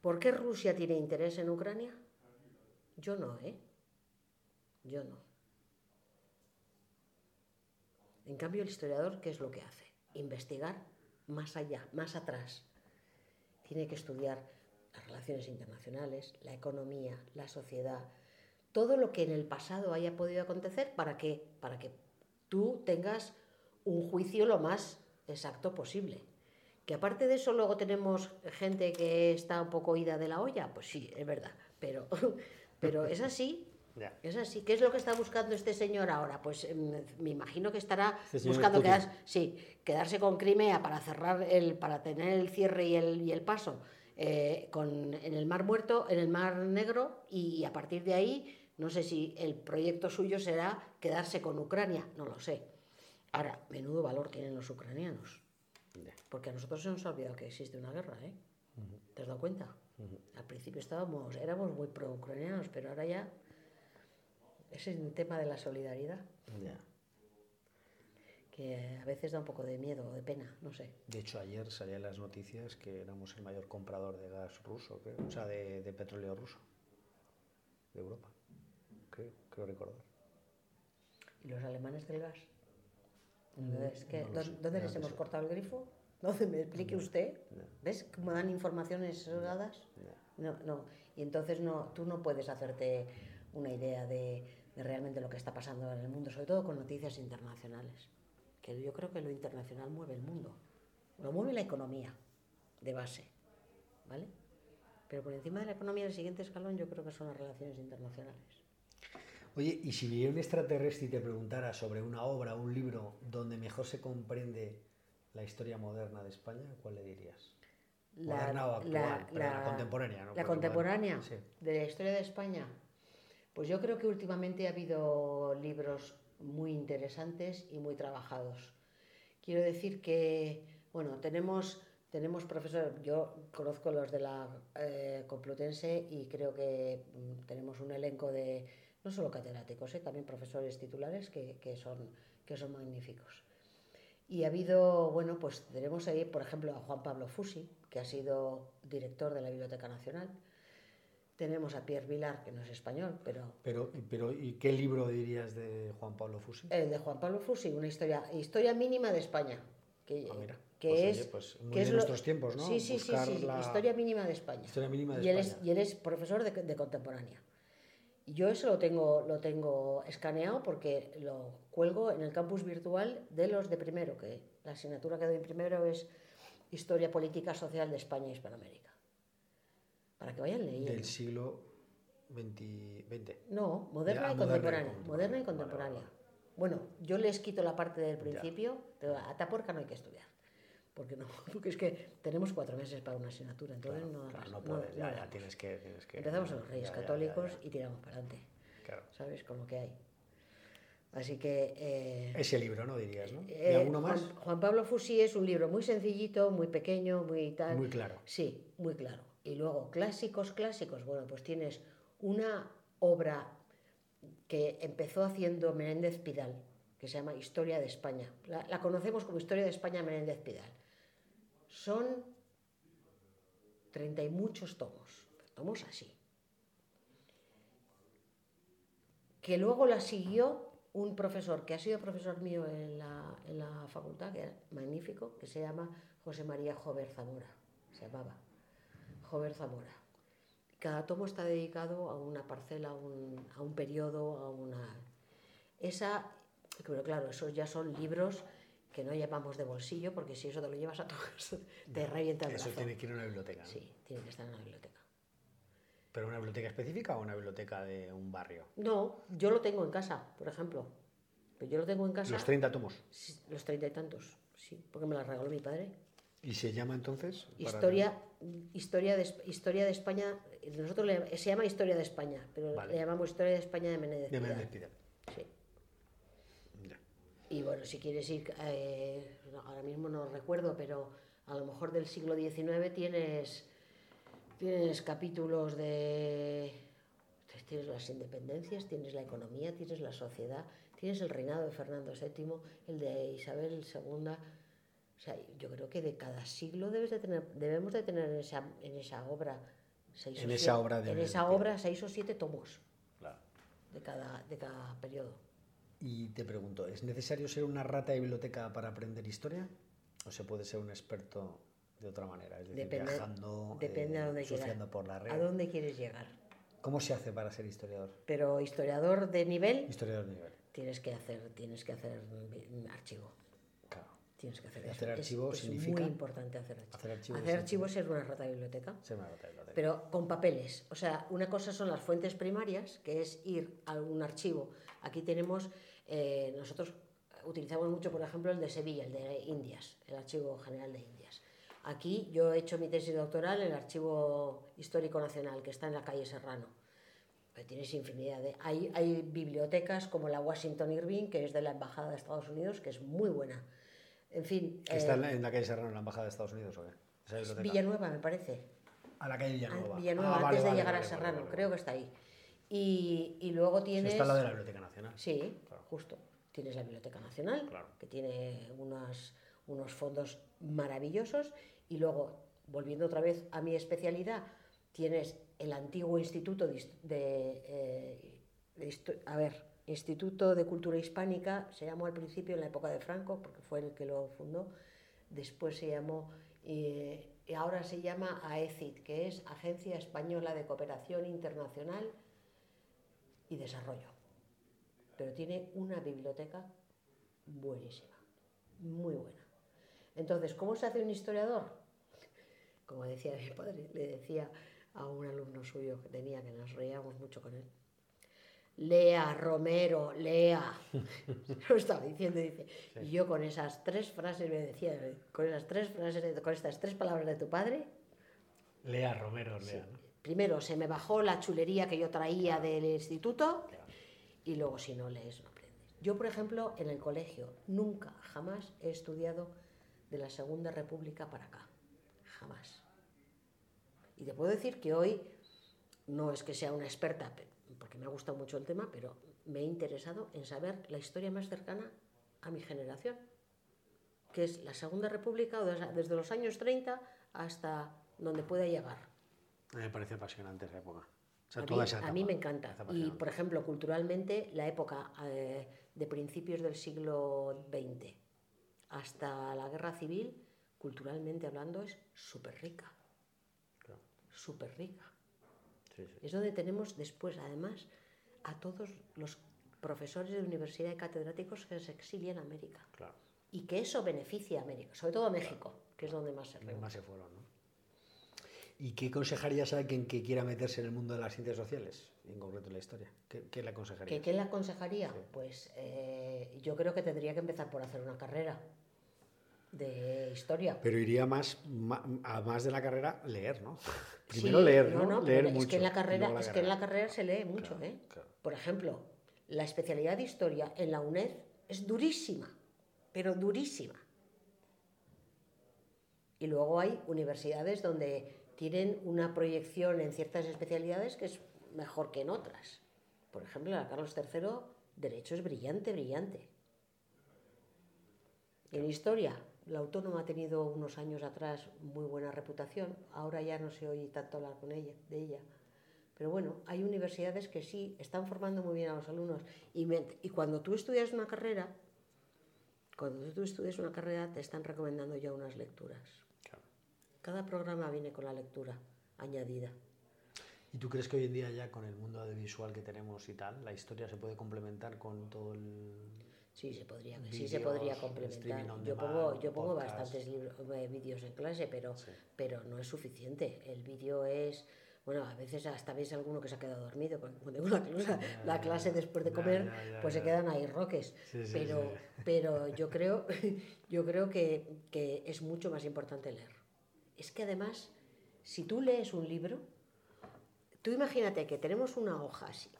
por qué Rusia tiene interés en Ucrania? Yo no, ¿eh? Yo no. En cambio, el historiador, ¿qué es lo que hace? Investigar más allá, más atrás. Tiene que estudiar las relaciones internacionales, la economía, la sociedad, todo lo que en el pasado haya podido acontecer para que, para que tú tengas un juicio lo más exacto posible. Que aparte de eso luego tenemos gente que está un poco ida de la olla, pues sí, es verdad, pero, pero es así. Ya. Es así. ¿Qué es lo que está buscando este señor ahora? Pues em, me imagino que estará Este buscando quedarse, sí, quedarse con Crimea para cerrar el, para tener el cierre y el, y el paso eh, con, en el Mar Muerto, en el Mar Negro, y a partir de ahí, no sé si el proyecto suyo será quedarse con Ucrania, no lo sé. Ahora, menudo valor tienen los ucranianos. Ya. Porque a nosotros se nos ha olvidado que existe una guerra, ¿eh? ¿Te has dado cuenta? Al principio estábamos, éramos muy pro-ucranianos, pero ahora ya ese es el tema de la solidaridad, Ya. que a veces da un poco de miedo o de pena, no sé. De hecho, ayer salían las noticias que éramos el mayor comprador de gas ruso, creo, o sea, de, de petróleo ruso de Europa. Creo, creo recordar. ¿Y los alemanes del gas? Entonces, ¿qué- no lo ¿dó- sé, ¿Dónde no les hemos sé. cortado el grifo? ¿Dónde me explique usted? no. ¿Ves cómo dan informaciones sesgadas? No, no. Y entonces no, tú no puedes hacerte una idea de, de realmente lo que está pasando en el mundo, sobre todo con noticias internacionales. Que yo creo que lo internacional mueve el mundo. Lo mueve la economía, de base. ¿Vale? Pero por encima de la economía, el siguiente escalón yo creo que son las relaciones internacionales. Oye, y si viniera un extraterrestre y te preguntara sobre una obra, un libro donde mejor se comprende la historia moderna de España, ¿cuál le dirías? Moderna o actual, pero la contemporánea, ¿no? La contemporánea sí. de la historia de España. Pues yo creo que últimamente ha habido libros muy interesantes y muy trabajados. Quiero decir que, bueno, tenemos, tenemos profesores, yo conozco los de la eh, Complutense y creo que mm, tenemos un elenco de, no solo catedráticos, eh, también profesores titulares que, que son, que son magníficos. Y ha habido, bueno, pues tenemos ahí, por ejemplo, a Juan Pablo Fusi, que ha sido director de la Biblioteca Nacional. Tenemos a Pierre Vilar, que no es español, pero Pero, pero, ¿y qué libro dirías de Juan Pablo Fusi? el de Juan Pablo Fusi, una historia, historia mínima de España. Que, Ah, mira. que Pues, es, oye, pues muy que es nuestros tiempos, ¿no? Sí, sí, sí, Buscar sí, la- historia mínima de España. Historia mínima de y él España. Es, y él es profesor de, de contemporánea. Y yo eso lo tengo, lo tengo escaneado porque lo cuelgo en el campus virtual de los de primero, que la asignatura que doy en primero es Historia Política Social de España y Hispanoamérica. Para que vayan leyendo. Del siglo XX. 20. No, moderna Ya, y moderna y contemporánea. Moderna y contemporánea. vale, Bueno, yo les quito la parte del principio, pero a Taporca no hay que estudiar. Porque no, porque es que tenemos cuatro meses para una asignatura, entonces no, Claro, no puedes, no ya, ya tienes que, tienes que- Empezamos en los Reyes ya, Católicos y tiramos para adelante, Claro. ¿sabes? Con lo que hay. Así que... eh, Ese libro, ¿no? Dirías, ¿no? ¿Y eh, alguno más? Juan, Juan Pablo Fusi es un libro muy sencillito, muy pequeño, muy tal. Muy claro. Sí, muy claro. Y luego, clásicos, clásicos. Bueno, pues tienes una obra que empezó haciendo Menéndez Pidal, que se llama Historia de España. La, conocemos como Historia de España Menéndez Pidal. Son 30 y muchos tomos, tomos así. Que luego la siguió un profesor que ha sido profesor mío en la, en la facultad, que era magnífico, que se llama José María Jover Zamora, se llamaba Jover Zamora. Cada tomo está dedicado a una parcela, a un, a un periodo, a una... Esa, pero claro, esos ya son libros que no llevamos de bolsillo, porque si eso te lo llevas a tu casa, te revienta el Eso tiene que ir a una biblioteca. ¿no? Sí, tiene que estar en la biblioteca. ¿Pero una biblioteca específica o una biblioteca de un barrio? No, yo lo tengo en casa, por ejemplo. Pero yo lo tengo en casa. Los 30 tomos. sí, Los treinta y tantos, sí, porque me la regaló mi padre. ¿Y se llama entonces? Historia, historia, de, historia de España, nosotros le- se llama Historia de España, pero Vale. le llamamos Historia de España de Menéndez. De. Menéndez Pidal. Sí. Ya. Y bueno, si quieres ir, eh, ahora mismo no recuerdo, pero a lo mejor del siglo XIX tienes, tienes capítulos de... Tienes las independencias, tienes la economía, tienes la sociedad, tienes el reinado de Fernando VII, el de Isabel II. O sea, yo creo que de cada siglo debes de tener, debemos de tener en esa, en esa obra seis En o esa siete- obra de en esa Pidal. obra seis o siete tomos Claro. de cada, de cada periodo. Y te pregunto, ¿es necesario ser una rata de biblioteca para aprender historia? ¿O se puede ser un experto de otra manera? Es decir, Depende, viajando, depende eh, a dónde quieras. por la red. ¿A dónde quieres llegar? ¿Cómo se hace para ser historiador? Pero historiador de nivel, Historiador de nivel. tienes que hacer, tienes que hacer mm, archivo. Tienes que hacer ¿Y eso. hacer Es- archivo es, significa? muy importante hacer archivo. Hacer archivo Hacer es una rata de biblioteca, Ser una rata de biblioteca. pero con papeles. O sea, una cosa son las fuentes primarias, que es ir a un archivo. Aquí tenemos, eh, nosotros utilizamos mucho, por ejemplo, el de Sevilla, el de Indias, el Archivo General de Indias. Aquí yo he hecho mi tesis doctoral en el Archivo Histórico Nacional, que está en la calle Serrano. Pero tienes infinidad de... Hay, hay bibliotecas como la Washington Irving, que es de la Embajada de Estados Unidos, que es muy buena. En fin, ¿Que ¿Está eh, en la, en la calle Serrano, en la Embajada de Estados Unidos o qué? Biblioteca. Villanueva, me parece. A la calle Ah, Villanueva. Villanueva, Ah, antes vale, de llegar vale, a Serrano, creo que está ahí. Y, y luego Sí, tienes... está al lado de la Biblioteca Nacional. Sí, Claro. justo. Tienes la Biblioteca Nacional, Claro. que tiene unas, unos fondos maravillosos. Y luego, volviendo otra vez a mi especialidad, tienes el antiguo Instituto de, de, eh, de a ver, Instituto de Cultura Hispánica, se llamó al principio en la época de Franco, porque fue el que lo fundó. Después se llamó, eh, y ahora se llama AECID, que es Agencia Española de Cooperación Internacional y Desarrollo pero tiene una biblioteca buenísima, muy buena. Entonces, ¿cómo se hace un historiador? Como decía mi padre, le decía a un alumno suyo que tenía, que nos reíamos mucho con él, lea, Romero, lea. Lo estaba diciendo, dice. Y yo con esas tres frases me decía, con esas tres frases, con estas tres palabras de tu padre, Lea Romero, Lea, ¿no? primero se me bajó la chulería que yo traía del instituto y luego si no lees no aprendes. Yo, por ejemplo, en el colegio nunca, jamás he estudiado de la Segunda República para acá. Jamás. Y te puedo decir que hoy no es que sea una experta, pe- porque me ha gustado mucho el tema, pero me he interesado en saber la historia más cercana a mi generación, que es la Segunda República, desde los años 30 hasta donde pueda llegar. A me parece apasionante esa época. O sea, A toda mí, esa a etapa. mí me encanta. Y, por ejemplo, culturalmente, la época eh, de principios del siglo XX hasta la guerra civil, culturalmente hablando, es súper rica. Claro. Súper rica. Sí, sí. Es donde tenemos después, además, a todos los profesores de universidad y catedráticos que se exilian a América. Claro. Y que eso beneficia a América, sobre todo a México, que es donde más se más se fueron, ¿no? ¿Y qué aconsejarías a alguien que quiera meterse en el mundo de las ciencias sociales, en concreto en la historia? ¿Qué, qué le ¿Qué, aconsejarías? ¿Qué le aconsejaría? Pues eh, yo creo que tendría que empezar por hacer una carrera de historia. Pero iría más, a más de la carrera, leer, ¿no? Primero leer, ¿no? no, leer pero mucho. Es que en la carrera, es que en la carrera se lee mucho, Claro, ¿eh? claro. Por ejemplo, la especialidad de historia en la UNED es durísima, pero durísima. Y luego hay universidades donde tienen una proyección en ciertas especialidades que es mejor que en otras. Por ejemplo, la Carlos III, Derecho es brillante, brillante. En historia, la autónoma ha tenido unos años atrás muy buena reputación, ahora ya no se oye tanto hablar con ella, de ella. Pero bueno, hay universidades que sí están formando muy bien a los alumnos y, y cuando tú estudias una carrera, cuando tú estudias una carrera te están recomendando ya unas lecturas. Cada programa viene con la lectura añadida. ¿Y tú crees que hoy en día ya con el mundo audiovisual que tenemos y tal, la historia se puede complementar con todo el... Sí, se podría, sí se podría complementar. Yo pongo, yo pongo bastantes eh, vídeos en clase, pero, pero no es suficiente. El vídeo es bueno, a veces hasta ves alguno que se ha quedado dormido, cuando tengo la clase, después de comer, pues se quedan ahí roques. pero, pero yo creo, yo creo que, que es mucho más importante leer. Es que además, si tú lees un libro, tú imagínate que tenemos una hoja así,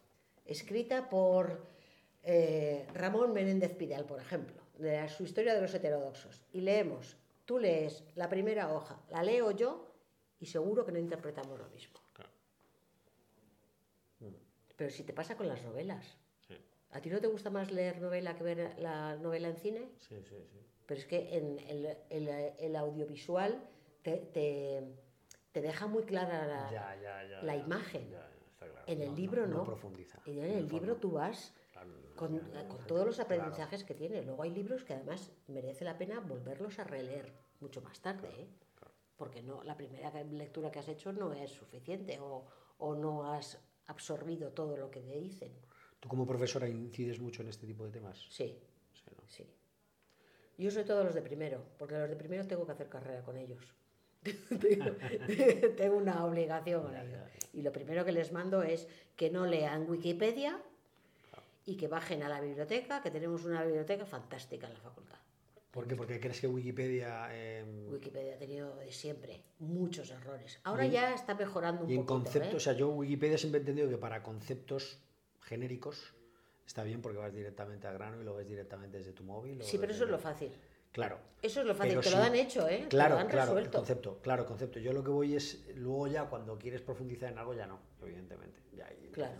escrita por eh, Ramón Menéndez Pidal, por ejemplo, de su historia de los heterodoxos, y leemos, tú lees la primera hoja, la leo yo, y seguro que no interpretamos lo mismo. Pero si te pasa con las novelas. ¿A ti no te gusta más leer novela que ver la novela en cine? Sí, sí, sí. Pero es que en el, audiovisual te, deja muy clara la, imagen. En el libro no. profundiza. en el libro tú vas con, todos los aprendizajes que tiene. Luego hay libros que además merece la pena volverlos a releer mucho más tarde. ¿eh? Porque no, la primera lectura que has hecho no es suficiente o, o no has absorbido todo lo que te dicen. ¿Tú como profesora incides mucho en este tipo de temas? Sí, sí. Yo soy todos los de primero, porque los de primero tengo que hacer carrera con ellos. tengo una obligación con ellos. Y lo primero que les mando es que no lean Wikipedia y que bajen a la biblioteca, que tenemos una biblioteca fantástica en la facultad. ¿Por qué? Porque crees que Wikipedia... Em, Wikipedia ha tenido de siempre muchos errores. Ahora ya está mejorando un poco. Y en conceptos, ¿eh? o sea, yo Wikipedia siempre he entendido que para conceptos genéricos está bien porque vas directamente al grano y lo ves directamente desde tu móvil. Sí, pero eso es lo fácil. Claro. Eso es lo fácil, que lo han hecho, ¿eh? Claro, claro, el concepto, claro, concepto. Yo lo que voy es, luego ya cuando quieres profundizar en algo ya no, evidentemente. Ya, claro,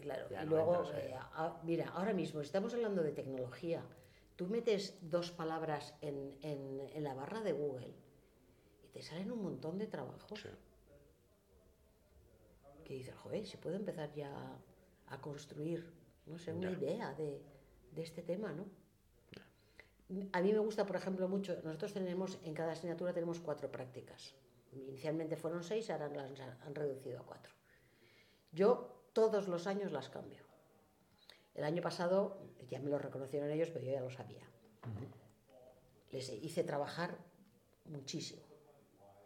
claro. y luego, eh, mira, ahora mismo estamos hablando de tecnología Tú metes dos palabras en, la barra de Google y te salen un montón de trabajos. Que dices, joder, se puede empezar ya a construir, no sé, una idea de, este tema, ¿no? A mí me gusta, por ejemplo, mucho, nosotros tenemos, en cada asignatura tenemos cuatro prácticas. Inicialmente fueron seis, ahora las han reducido a cuatro. Yo todos los años las cambio. El año pasado, ya me lo reconocieron ellos, pero yo ya lo sabía. Les hice trabajar muchísimo.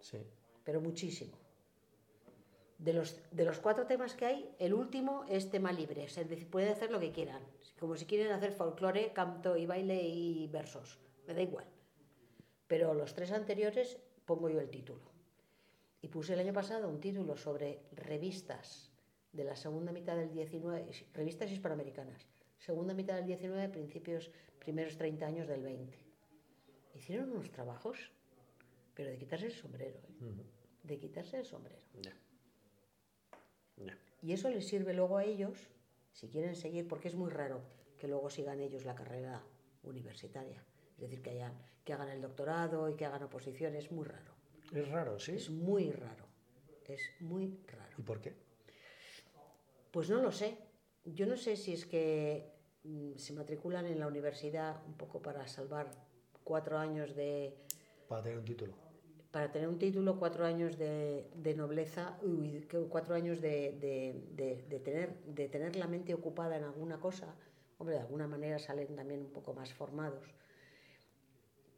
Sí. Pero muchísimo. De los, de los cuatro temas que hay, el último es tema libre. Pueden hacer lo que quieran. Como si quieren hacer folclore, canto y baile y versos. Me da igual. Pero los tres anteriores pongo yo el título. Y puse el año pasado un título sobre revistas de la segunda mitad del 19, revistas hispanoamericanas, segunda mitad del 19, principios, primeros 30 años del 20. Hicieron unos trabajos, pero de quitarse el sombrero, ¿eh? de quitarse el sombrero. Y eso les sirve luego a ellos, si quieren seguir, porque es muy raro que luego sigan ellos la carrera universitaria. Es decir, que, hayan, que hagan el doctorado y que hagan oposición, es muy raro. Es raro, sí. Es muy raro. Es muy raro. ¿Y por qué? Pues no lo sé. Yo no sé si es que mm, se matriculan en la universidad un poco para salvar cuatro años de... Para tener un título. Para tener un título, cuatro años de, nobleza, cuatro años de, tener, de tener la mente ocupada en alguna cosa. Hombre, de alguna manera salen también un poco más formados.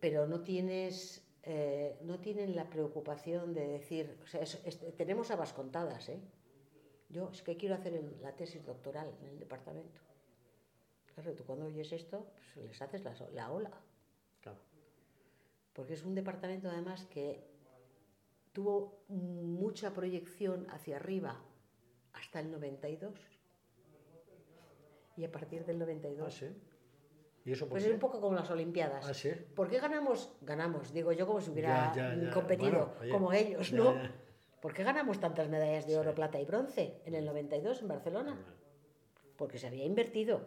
Pero no tienes eh, no tienen la preocupación de decir, o sea, tenemos habas contadas, ¿eh? Yo es que quiero hacer la tesis doctoral en el departamento. Claro, tú cuando oyes esto, pues les haces la, ola. Claro. Porque es un departamento además que tuvo mucha proyección hacia arriba hasta el 92. Y a partir del 92. ¿Ah, sí? ¿Y eso pues es un poco como las Olimpiadas. ¿Ah, sí? ¿Por qué ganamos? Ganamos, digo yo como si hubiera competido como ellos, ¿no? ¿Por qué ganamos tantas medallas de oro, plata y bronce en el 92 en Barcelona? Porque se había invertido.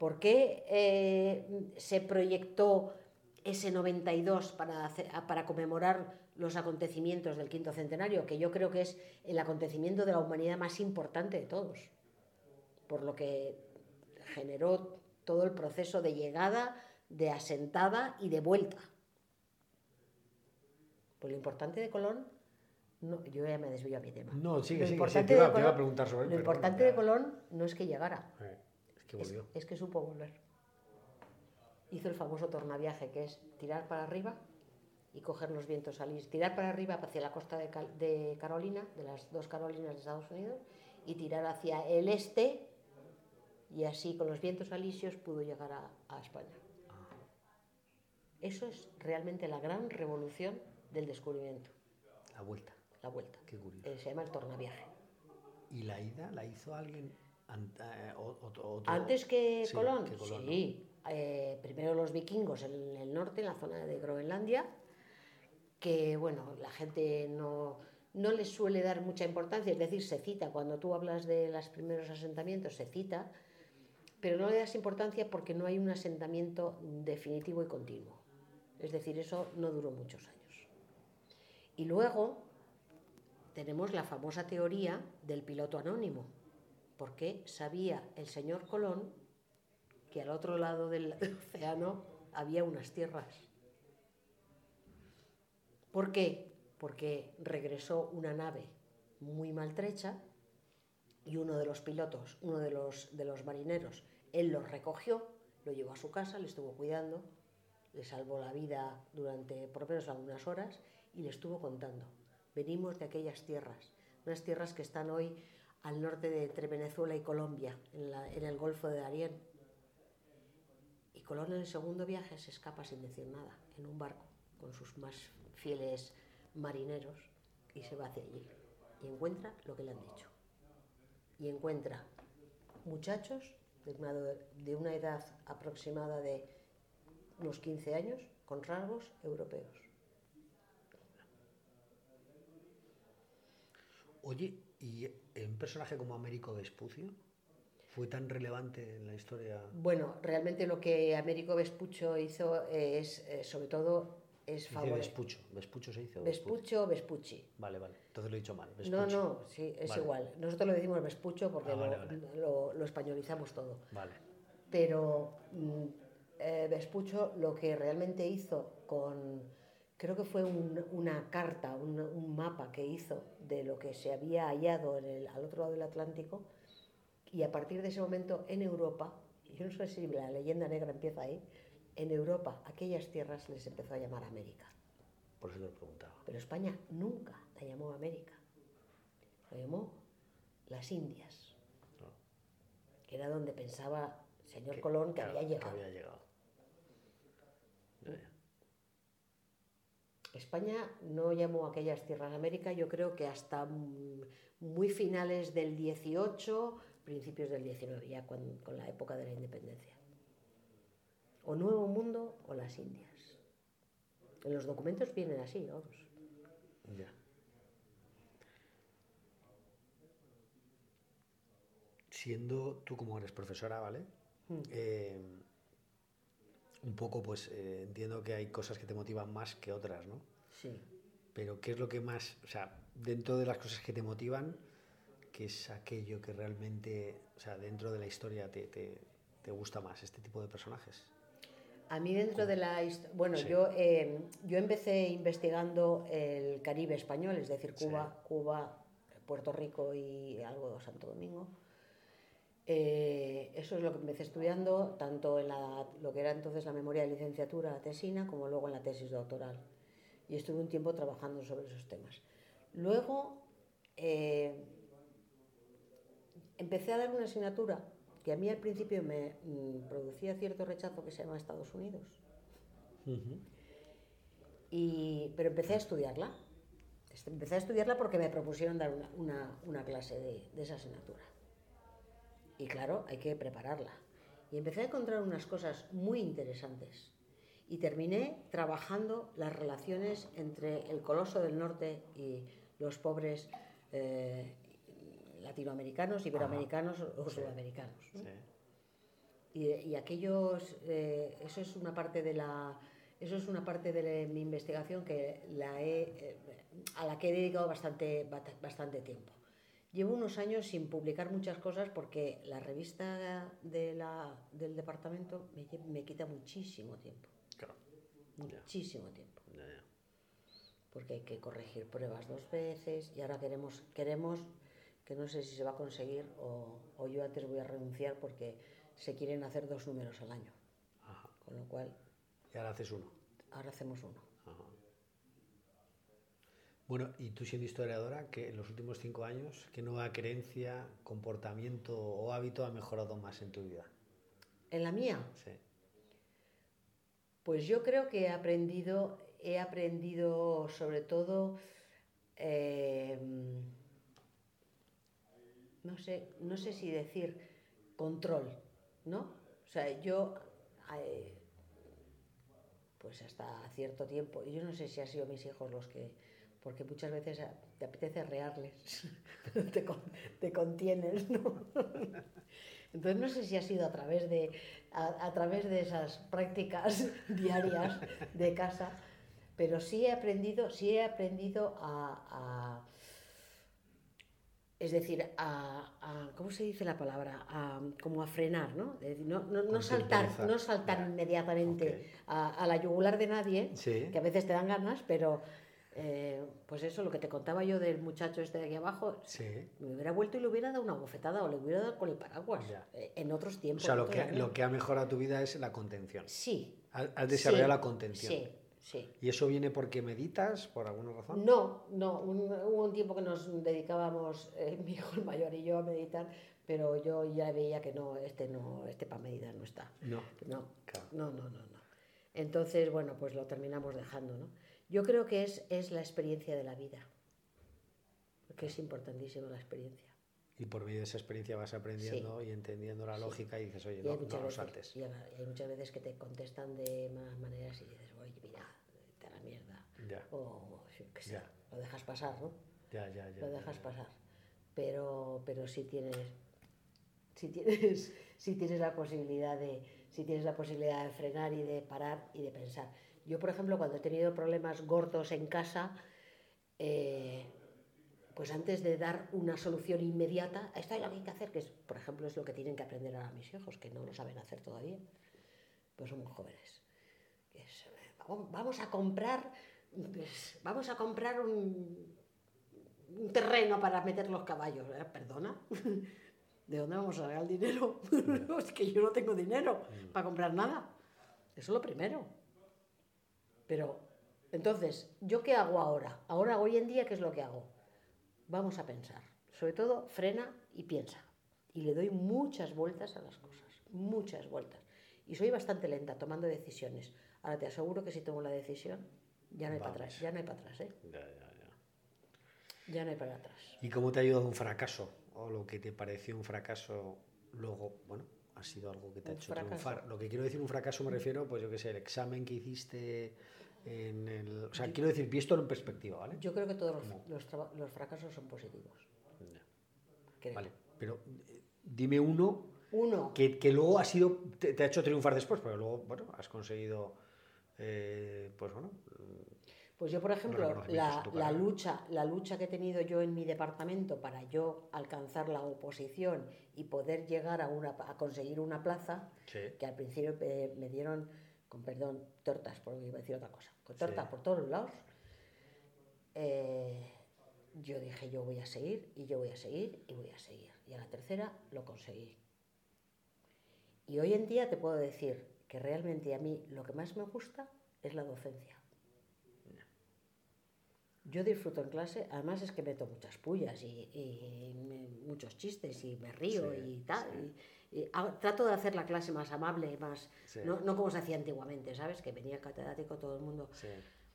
¿Por qué eh, se proyectó ese 92 para, para conmemorar los acontecimientos del quinto centenario, que yo creo que es el acontecimiento de la humanidad más importante de todos, por lo que generó todo el proceso de llegada, de asentada y de vuelta. Pues lo importante de Colón, no, yo ya me desvío a mi tema. No, sigue, lo sigue, importante te, iba, a preguntar sobre él, Lo importante de Colón no es que llegara, Eh, es que volvió. es que supo volver. Hizo el famoso tornaviaje, que es tirar para arriba y coger los vientos alisios. Tirar para arriba hacia la costa de, Cal- de Carolina, de las dos Carolinas de Estados Unidos, y tirar hacia el este, y así con los vientos alisios pudo llegar a, a España. Eso es realmente la gran revolución del descubrimiento, La vuelta. la vuelta. Qué curioso. Eh, se llama el tornaviaje. ¿Y la ida la hizo alguien eh, otro- otro- Antes que Sí, Colón, que Colón, ¿no? sí. Eh, primero los vikingos en el norte, en la zona de Groenlandia, que bueno, la gente no, no les suele dar mucha importancia, es decir, se cita, cuando tú hablas de los primeros asentamientos, se cita, pero no le das importancia porque no hay un asentamiento definitivo y continuo. Es decir, eso no duró muchos años. Y luego tenemos la famosa teoría del piloto anónimo, porque sabía el señor Colón que al otro lado del océano había unas tierras. ¿Por qué? Porque regresó una nave muy maltrecha y uno de los pilotos, uno de los, de los marineros, él lo recogió, lo llevó a su casa, le estuvo cuidando, le salvó la vida durante por lo menos algunas horas y le estuvo contando. Venimos de aquellas tierras, unas tierras que están hoy al norte de entre Venezuela y Colombia, en, el Golfo de Darién. Y Colón en el segundo viaje se escapa sin decir nada, en un barco, con sus más fieles marineros, y se va hacia allí. Y encuentra lo que le han dicho. Y encuentra muchachos de una, de una edad aproximada de unos 15 años, con rasgos europeos. Oye, ¿y un personaje como Américo Vespucio fue tan relevante en la historia? Bueno, realmente lo que Américo Vespucho hizo es, eh, sobre todo, es favorecer. Vespucho. Vespucho se hizo. Vespucho, Vespucci. Vale, vale. Entonces lo he dicho mal. No, no, sí, es Vale. igual. Nosotros lo decimos Vespucho porque Ah, vale, lo, vale. lo- lo españolizamos todo. Vale. Pero mm, eh, Vespucho lo que realmente hizo con, creo que fue un- una carta, un, un mapa que hizo de lo que se había hallado en el- al otro lado del Atlántico, y a partir de ese momento en Europa, yo no sé si la leyenda negra empieza ahí, en Europa aquellas tierras les empezó a llamar América. Por eso te lo preguntaba. Pero España nunca la llamó América, la llamó las Indias, No. que era donde pensaba el señor Que- Colón que había llegado. había llegado. Ya, ya. España no llamó aquellas tierras América, yo creo que hasta muy finales del 18, principios del 19, ya con, con la época de la independencia. O Nuevo Mundo o las Indias. En los documentos vienen así, vamos. Ya. Siendo tú como eres profesora, ¿vale? Mm. Eh, un poco, pues eh, entiendo que hay cosas que te motivan más que otras, ¿no? Sí. Pero ¿qué es lo que más, o sea, dentro de las cosas que te motivan, qué es aquello que realmente, o sea, dentro de la historia te, te- te gusta más, este tipo de personajes? A mí dentro de la bueno, Sí. yo eh, yo empecé investigando el Caribe español, es decir, Sí. Cuba, Cuba, Puerto Rico y algo de Santo Domingo. Eh, eso es lo que empecé estudiando, tanto en la- lo que era entonces la memoria de licenciatura, la tesina, como luego en la tesis doctoral. Y estuve un tiempo trabajando sobre esos temas. Luego eh, empecé a dar una asignatura que a mí al principio me mm, producía cierto rechazo que se llama Estados Unidos. Y, pero empecé a estudiarla. Empecé a estudiarla porque me propusieron dar una, una- una clase de, de esa asignatura. Y claro, hay que prepararla. Y empecé a encontrar unas cosas muy interesantes. Y terminé trabajando las relaciones entre el coloso del norte y los pobres eh, latinoamericanos, iberoamericanos o sudamericanos. ¿no? Sí. Y, y aquellos, eh, eso es una parte de la, eso es una parte de mi investigación que la he, eh, a la que he dedicado bastante, bastante tiempo. Llevo unos años sin publicar muchas cosas porque la revista de la- del departamento me, me quita muchísimo tiempo, Claro. muchísimo tiempo Ya, ya. porque hay que corregir pruebas dos veces y ahora queremos, queremos que no sé si se va a conseguir o, o yo antes voy a renunciar porque se quieren hacer dos números al año. Ajá. Con lo cual, Y ahora haces uno. ahora hacemos uno. Bueno, y tú siendo historiadora, que en los últimos cinco años, ¿qué nueva creencia, comportamiento o hábito ha mejorado más en tu vida? En la mía, Sí. pues yo creo que he aprendido, he aprendido sobre todo, eh, no sé, no sé si decir control, ¿no? O sea, yo, eh, pues hasta cierto tiempo, y yo no sé si han sido mis hijos los que, porque muchas veces a- te apetece rearles, pero te, con- te contienes, ¿no? Entonces no sé si ha sido a través de, a, a través de esas prácticas diarias de casa, pero sí he aprendido, sí he aprendido a, a- es decir, a, a- ¿cómo se dice la palabra? A, como a frenar, ¿no? Decir, no, no, no saltar, no saltar inmediatamente a, a la yugular de nadie, Sí. que a veces te dan ganas, pero eh, pues eso, lo que te contaba yo del muchacho este de aquí abajo, Sí. me hubiera vuelto y le hubiera dado una bofetada o le hubiera dado con el paraguas Ya. eh, en otros O tiempos. sea, lo que, todavía. lo que ha mejorado tu vida es la contención. Sí. Has has desarrollado sí, la contención. Sí, sí. ¿Y eso viene porque meditas, por alguna razón? No, no, un- hubo un tiempo que nos dedicábamos, eh, mi hijo el mayor y yo, a meditar, pero yo ya veía que no, este no, este para meditar no está. No. No, Claro. no, no, no, no. Entonces, bueno, pues lo terminamos dejando, ¿no? Yo creo que es, es la experiencia de la vida, porque es importantísima la experiencia. Y por medio de esa experiencia vas aprendiendo y entendiendo la lógica y dices, oye, Y no, no lo saltes. y hay muchas veces que te contestan de malas maneras y dices, oye, mira, te la mierda. Ya. O, qué sé, Ya. lo dejas pasar, ¿no? Ya, ya, ya. lo dejas ya. pasar. Pero, pero si tienes, si tienes, si tienes la posibilidad de, si tienes la posibilidad de frenar y de parar y de pensar. Yo, por ejemplo, cuando he tenido problemas gordos en casa, eh, pues antes de dar una solución inmediata, esto es lo que hay que hacer, que es, por ejemplo, es lo que tienen que aprender ahora mis hijos, que no lo saben hacer todavía, pues son muy jóvenes. Vamos, a comprar, pues, vamos a comprar un, un terreno para meter los caballos. Eh, Perdona, ¿de dónde vamos a sacar el dinero? es que yo no tengo dinero para comprar nada. Eso es lo primero. Pero, entonces, ¿yo qué hago ahora? Ahora, hoy en día, ¿qué es lo que hago? Vamos a pensar. Sobre todo, frena y piensa. Y le doy muchas vueltas a las cosas. Muchas vueltas. Y soy bastante lenta tomando decisiones. Ahora te aseguro que si tomo la decisión, ya no hay para atrás. Ya no hay para atrás, ¿eh? Ya, ya, ya. Ya no hay para atrás. ¿Y cómo te ha ayudado un fracaso? O lo que te pareció un fracaso, luego, bueno, ha sido algo que te ha Un hecho fracaso. triunfar. Lo que quiero decir un fracaso me refiero, pues yo qué sé, el examen que hiciste en el... O sea, quiero decir, visto en perspectiva, ¿vale? Yo creo que todos los, los traba- los fracasos son positivos. Creo. Vale, pero eh, dime uno Uno, que, que luego ha sido, te, te ha hecho triunfar después, pero luego, bueno, has conseguido, eh, pues bueno, Pues yo, por ejemplo, la, la lucha, la lucha que he tenido yo en mi departamento para yo alcanzar la oposición y poder llegar a, una, a conseguir una plaza, Sí. que al principio eh, me dieron, con perdón, tortas, porque iba a decir otra cosa, con tortas Sí. por todos lados, eh, yo dije, yo voy a seguir y yo voy a seguir y voy a seguir. Y a la tercera lo conseguí. Y hoy en día te puedo decir que realmente a mí lo que más me gusta es la docencia. Yo disfruto en clase, además es que meto muchas pullas y, y me- muchos chistes y me río Sí, y tal. y- hago- trato de hacer la clase más amable, más Sí. no, no como se hacía antiguamente, ¿sabes? Que venía el catedrático todo el mundo. Sí.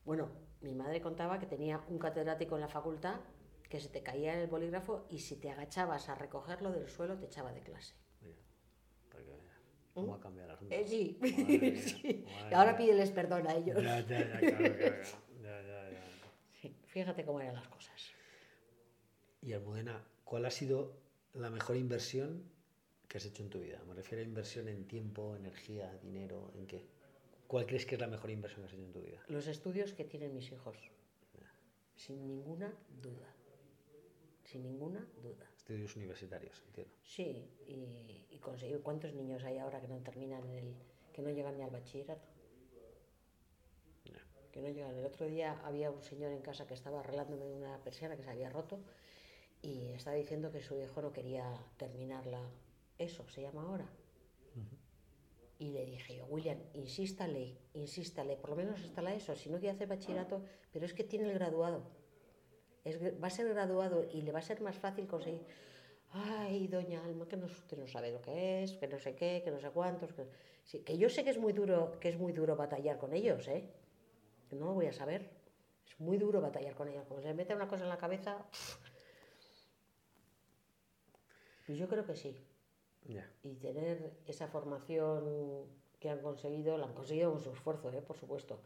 Bueno, mi madre contaba que tenía un catedrático en la facultad que se te caía el bolígrafo y si te agachabas a recogerlo del suelo te echaba de clase. Mira, veas ¿Cómo ha cambiado el asunto? ¿Mm? Eh, sí, Madre sí. madre Y ahora pídeles perdón a ellos. Ya, ya, ya, claro, claro. Sí, fíjate cómo eran las cosas. Y Almudena, ¿cuál ha sido la mejor inversión que has hecho en tu vida? Me refiero a inversión en tiempo, energía, dinero, ¿en qué? ¿Cuál crees que es la mejor inversión que has hecho en tu vida? Los estudios que tienen mis hijos. Sin ninguna duda. Sin ninguna duda. Estudios universitarios, entiendo. Sí, y, y conseguir. ¿Cuántos niños hay ahora que no terminan el. que no llegan ni al bachillerato? Ya. que no llegan. El otro día había un señor en casa que estaba arreglándome una persiana que se había roto y estaba diciendo que su hijo no quería terminarla. Eso se llama ahora. Y le dije yo, William, insístale, insístale, por lo menos hasta la ESO, si no quiere hacer bachillerato, pero es que tiene el graduado. Es, va a ser graduado y le va a ser más fácil conseguir. Ay, doña Alma, que no, usted no sabe lo que es, que no sé qué, que no sé cuántos. Que, sí, que yo sé que es muy duro, que es muy duro batallar con ellos, ¿eh? Que no lo voy a saber. Es muy duro batallar con ellos. Como se le mete una cosa en la cabeza. Pues yo creo que sí. Ya. Y tener esa formación que han conseguido, la han conseguido con su esfuerzo, ¿eh? por supuesto.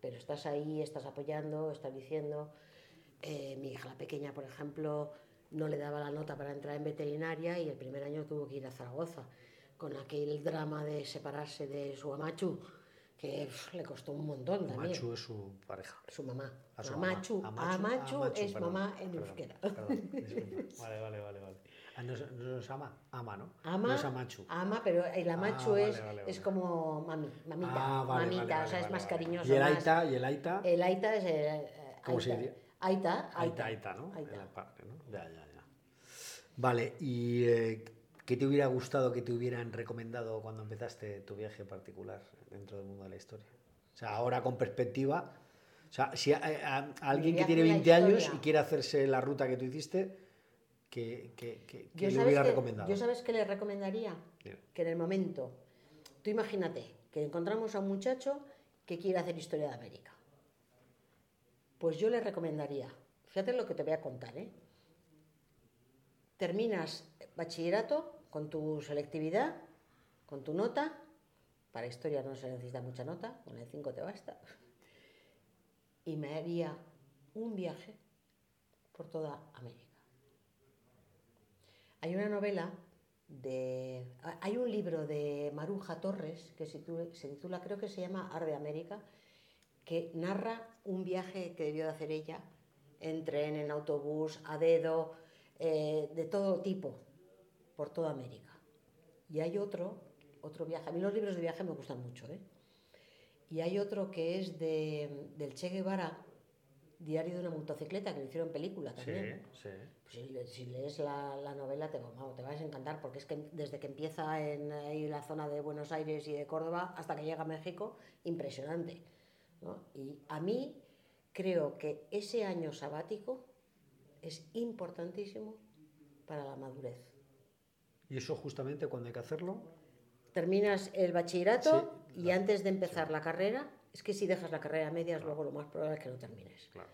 Pero estás ahí, estás apoyando, estás diciendo. Eh, mi hija, la pequeña, por ejemplo, no le daba la nota para entrar en veterinaria y el primer año tuvo que ir a Zaragoza, con aquel drama de separarse de su amachu, que pf, le costó un montón también. Machu es su pareja. Su mamá. A su. Amachu, Amachu, amachu Amachu, es perdón, mamá en euskera. Vale, vale, vale, vale. Ah, no, es- no es ama, ama, ¿no? Ama, No es amachu. ama, pero el amachu Ah, vale, es, vale, es como mami, mamita, Ah, vale, mamita, o sea, es más cariñoso. Y el más- aita, y el aita. El aita es el. ¿Cómo se diría? Aita, Aita, aita. aita, ¿no? Aita. Ya, ya, ya. Vale, ¿y eh, qué te hubiera gustado que te hubieran recomendado cuando empezaste tu viaje particular dentro del mundo de la historia? O sea, ahora con perspectiva, o sea, si a, a- a alguien que tiene en la 20 años y quiere hacerse la ruta que tú hiciste, ¿qué, qué- qué- qué Yo le sabes, hubiera que, recomendado? yo sabes qué le recomendaría Dime. que en el momento, tú imagínate que encontramos a un muchacho que quiere hacer historia de América. Pues yo le recomendaría, fíjate lo que te voy a contar, ¿eh? Terminas bachillerato con tu selectividad, con tu nota, para historia no se necesita mucha nota, con el 5 te basta, y me haría un viaje por toda América. Hay una novela de. Hay un libro de Maruja Torres que se titula, creo que se llama Ar de América, que narra un viaje que debió de hacer ella en tren, en autobús, a dedo, eh, de todo tipo, por toda América. Y hay otro, otro viaje. A mí los libros de viaje me gustan mucho, ¿eh? Y hay otro que es de, del Che Guevara, Diario de una motocicleta, que lo hicieron película también. Sí, sí. Pues si, si lees la, la novela te, vamos, te vas a encantar porque es que desde que empieza en ahí la zona de Buenos Aires y de Córdoba hasta que llega a México, impresionante. ¿no? Y a mí creo que ese año sabático es importantísimo para la madurez. ¿Y eso justamente cuando hay que hacerlo? Terminas el bachillerato Sí, y antes de empezar la carrera, es que si dejas la carrera a medias, luego lo más probable es que no termines. Claro.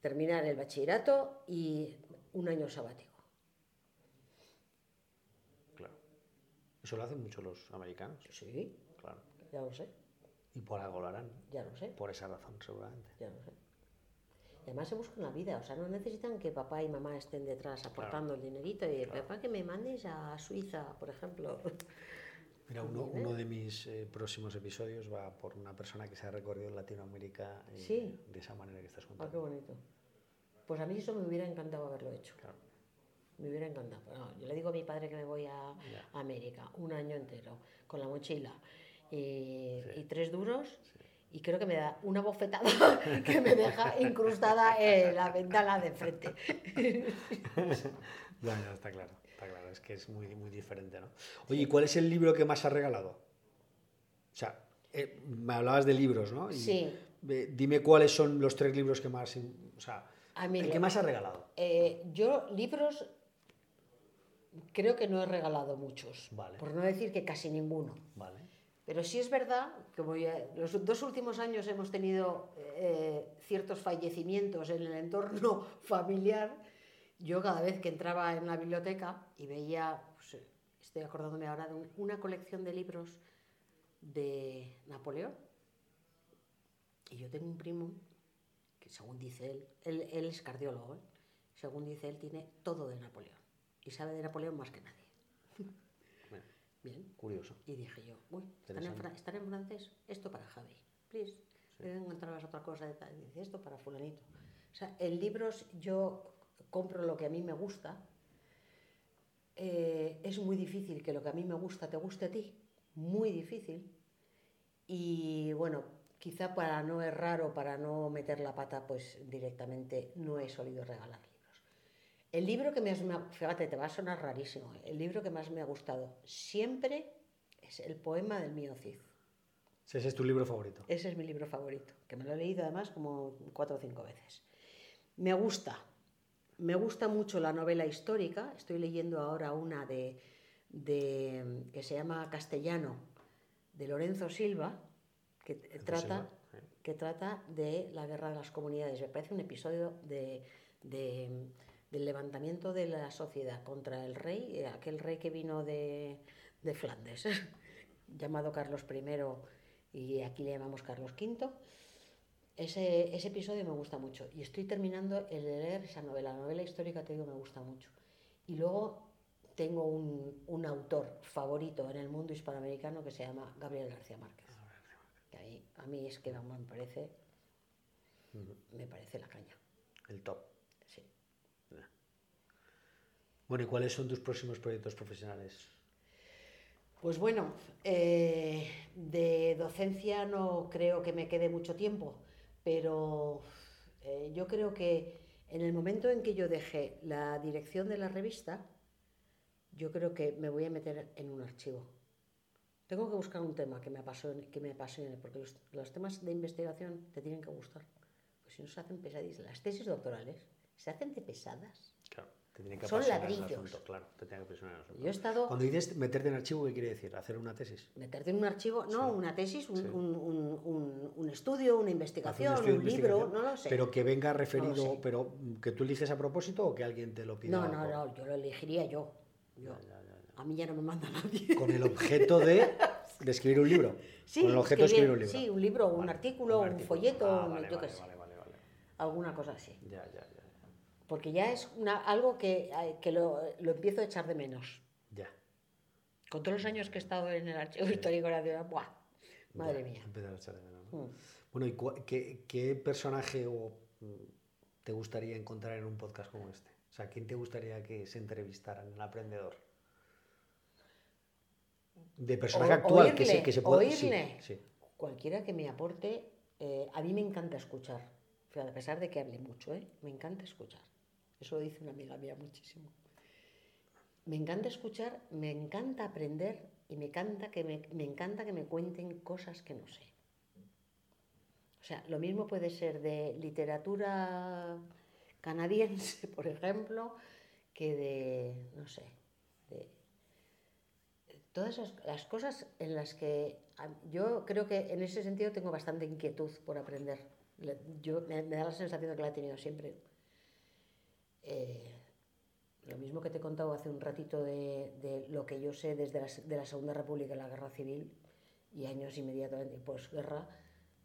Terminar el bachillerato y un año sabático. Claro. Eso lo hacen mucho los americanos. Sí, Claro. ya lo sé, Y por algo lo harán. ya lo sé. Por esa razón, seguramente. Ya lo sé. Y además se buscan la vida, o sea, no necesitan que papá y mamá estén detrás aportando el dinerito y papá que me mandes a Suiza, por ejemplo. Mira, uno, ¿eh? de mis eh, próximos episodios va por una persona que se ha recorrido Latinoamérica eh, Sí. de esa manera que estás Ah, qué contando. bonito. Pues a mí eso me hubiera encantado haberlo hecho. Claro. Me hubiera encantado. No, yo le digo a mi padre que me voy a, América un año entero con la mochila y, Sí. y tres duros. Y creo que me da una bofetada que me deja incrustada en la ventana de frente. Ya, ya, está claro. Está claro, es que es muy, muy diferente, ¿no? Oye, ¿y cuál es el libro que más has regalado? O sea, eh, me hablabas de libros, ¿no? Y, Sí. eh, dime cuáles son los tres libros que más... O sea, A mí el que más has regalado. Eh, yo libros creo que no he regalado muchos, Vale. por no decir que casi ninguno. Vale. Pero sí es verdad que los dos últimos años hemos tenido eh, ciertos fallecimientos en el entorno familiar. Yo cada vez que entraba en la biblioteca y veía, pues, eh, estoy acordándome ahora de un- una colección de libros de Napoleón. Y yo tengo un primo que según dice él, él, él es cardiólogo, ¿eh? según dice él tiene todo de Napoleón y sabe de Napoleón más que nadie. curioso. Y dije yo, uy, ¿están en, están en francés? Esto para Javi, please. Luego encontrabas otra cosa de tal, y dice, esto para fulanito. O sea, en libros yo compro lo que a mí me gusta. Eh, es muy difícil que lo que a mí me gusta te guste a ti, muy difícil. Y bueno, quizá para no errar o para no meter la pata, pues directamente no he solido regalar libros. El libro que más me ha, fíjate, te va a sonar rarísimo, ¿eh? el libro que más me ha gustado siempre es el poema del mío Cid. Ese es tu libro favorito. Ese es mi libro favorito, que me lo he leído además como cuatro o cinco veces. Me gusta, me gusta mucho la novela histórica. Estoy leyendo ahora una de, de- que se llama Castellano, de Lorenzo Silva, que trata, que trata de la guerra de las comunidades. Me parece un episodio de, de- del levantamiento de la sociedad contra el rey, eh, aquel rey que vino de, de Flandes, llamado Carlos I y aquí le llamamos Carlos V. Ese, ese episodio me gusta mucho y estoy terminando el de leer esa novela. La novela histórica, te digo, me gusta mucho. Y luego tengo un, un autor favorito en el mundo hispanoamericano que se llama Gabriel García Márquez. Que ahí, a mí es que me parece, me parece la caña. El top. Sí. Bueno, ¿y cuáles son tus próximos proyectos profesionales? Pues bueno, eh, de docencia no creo que me quede mucho tiempo, pero eh, yo creo que en el momento en que yo deje la dirección de la revista, yo creo que me voy a meter en un archivo. Tengo que buscar un tema que me apasione, que me apasione porque los, los temas de investigación te tienen que gustar. Pues si no se hacen pesadísimas. Las tesis doctorales se hacen de pesadas. Claro, te tiene que Son el ladrillos. asunto, claro, te tiene que apasionar el asunto. Yo he estado... Cuando dices meterte en archivo, ¿qué quiere decir? ¿Hacer una tesis? meterte en un archivo, no, una tesis, un, sí. un- un- estudio, una investigación, un, libro, no lo sé. Pero que venga referido, sé. pero que tú eliges a propósito o que alguien te lo pida. no, no, por- no, yo lo elegiría yo. yo. Ya, ya, ya. A mí ya no me manda nadie. Con el objeto de, de escribir un libro. Sí, Con el objeto de escribir un libro. sí, un libro, un artículo, un folleto, Ah, vale, yo qué vale, sé. vale, vale, vale. Alguna cosa así. Ya, ya, ya. Porque ya es una, algo que, que lo, lo empiezo a echar de menos. Ya. Con todos los años que he estado en el Archivo Histórico Nacional, ¡buah! Madre Ya, mía. empezar a echar de menos, ¿no? Mm. Bueno, ¿y cua- qué, qué personaje o, mm, te gustaría encontrar en un podcast como este? O sea, ¿quién te gustaría que se entrevistara en El Aprendedor? De personaje O- actual, que se, que se pueda... sí, oírle. sí. Cualquiera que me aporte, eh, a mí me encanta escuchar. A pesar de que hable mucho, ¿eh? me encanta escuchar. Eso lo dice una amiga mía muchísimo. Me encanta escuchar, me encanta aprender y me encanta que me, me encanta que me cuenten cosas que no sé. O sea, lo mismo puede ser de literatura canadiense, por ejemplo, que de, no sé, de todas las cosas en las que yo creo que en ese sentido tengo bastante inquietud por aprender. Yo, me, me da la sensación de que la he tenido siempre. Eh, lo mismo que te he contado hace un ratito de, de lo que yo sé desde la, de la Segunda República y la Guerra Civil y años inmediatamente posguerra,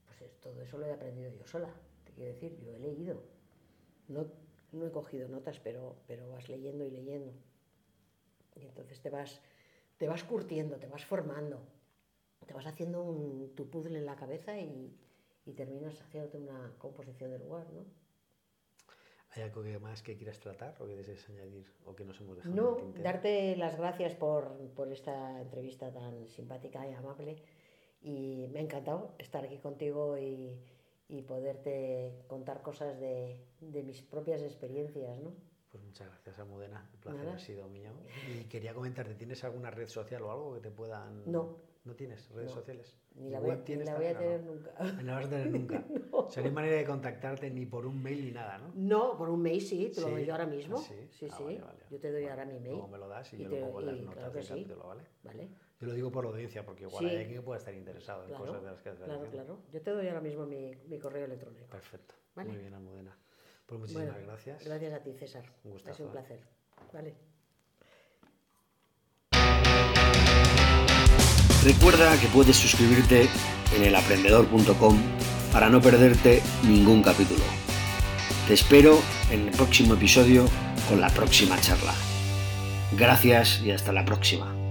pues es- todo eso lo he aprendido yo sola. Te quiero decir, yo he leído. No, no he cogido notas, pero, pero vas leyendo y leyendo. Y entonces te vas, te vas curtiendo, te vas formando, te vas haciendo un, tu puzzle en la cabeza y, y terminas haciéndote una composición del lugar, ¿no? ¿Hay algo que más que quieras tratar o que desees añadir o que nos hemos dejado en No, el tintero? darte las gracias por, por esta entrevista tan simpática y amable. Y me ha encantado estar aquí contigo y, y poderte contar cosas de, de mis propias experiencias, ¿no? Pues muchas gracias, Almudena. El placer Nada. ha sido mío. Y quería comentarte, ¿tienes alguna red social o algo que te puedan...? No. ¿No tienes redes No. sociales? Ni ¿Y la voy, ni la voy a tener no? nunca. No la vas a tener nunca. O sea, no hay manera de contactarte ni por un mail ni nada, ¿no? No, por un mail sí, te lo Sí. doy yo ahora mismo. Ah, sí. Sí, Ah, sí. vale, vale. Yo te doy ahora mi mail. Luego me lo das y, Y yo te- lo pongo en las notas claro del sí. capítulo, ¿vale? ¿Vale? Yo lo digo por la audiencia, porque igual Sí. hay alguien que pueda estar interesado en Claro, cosas de las que has claro, claro. Yo te doy ahora mismo mi, mi correo electrónico. Perfecto. Vale. Muy bien, Almudena. Pues muchísimas Bueno, gracias. Gracias a ti, César. Un ha gustazo, sido un placer. Vale. Recuerda que puedes suscribirte en elaprendedor.com para no perderte ningún capítulo. Te espero en el próximo episodio con la próxima charla. Gracias y hasta la próxima.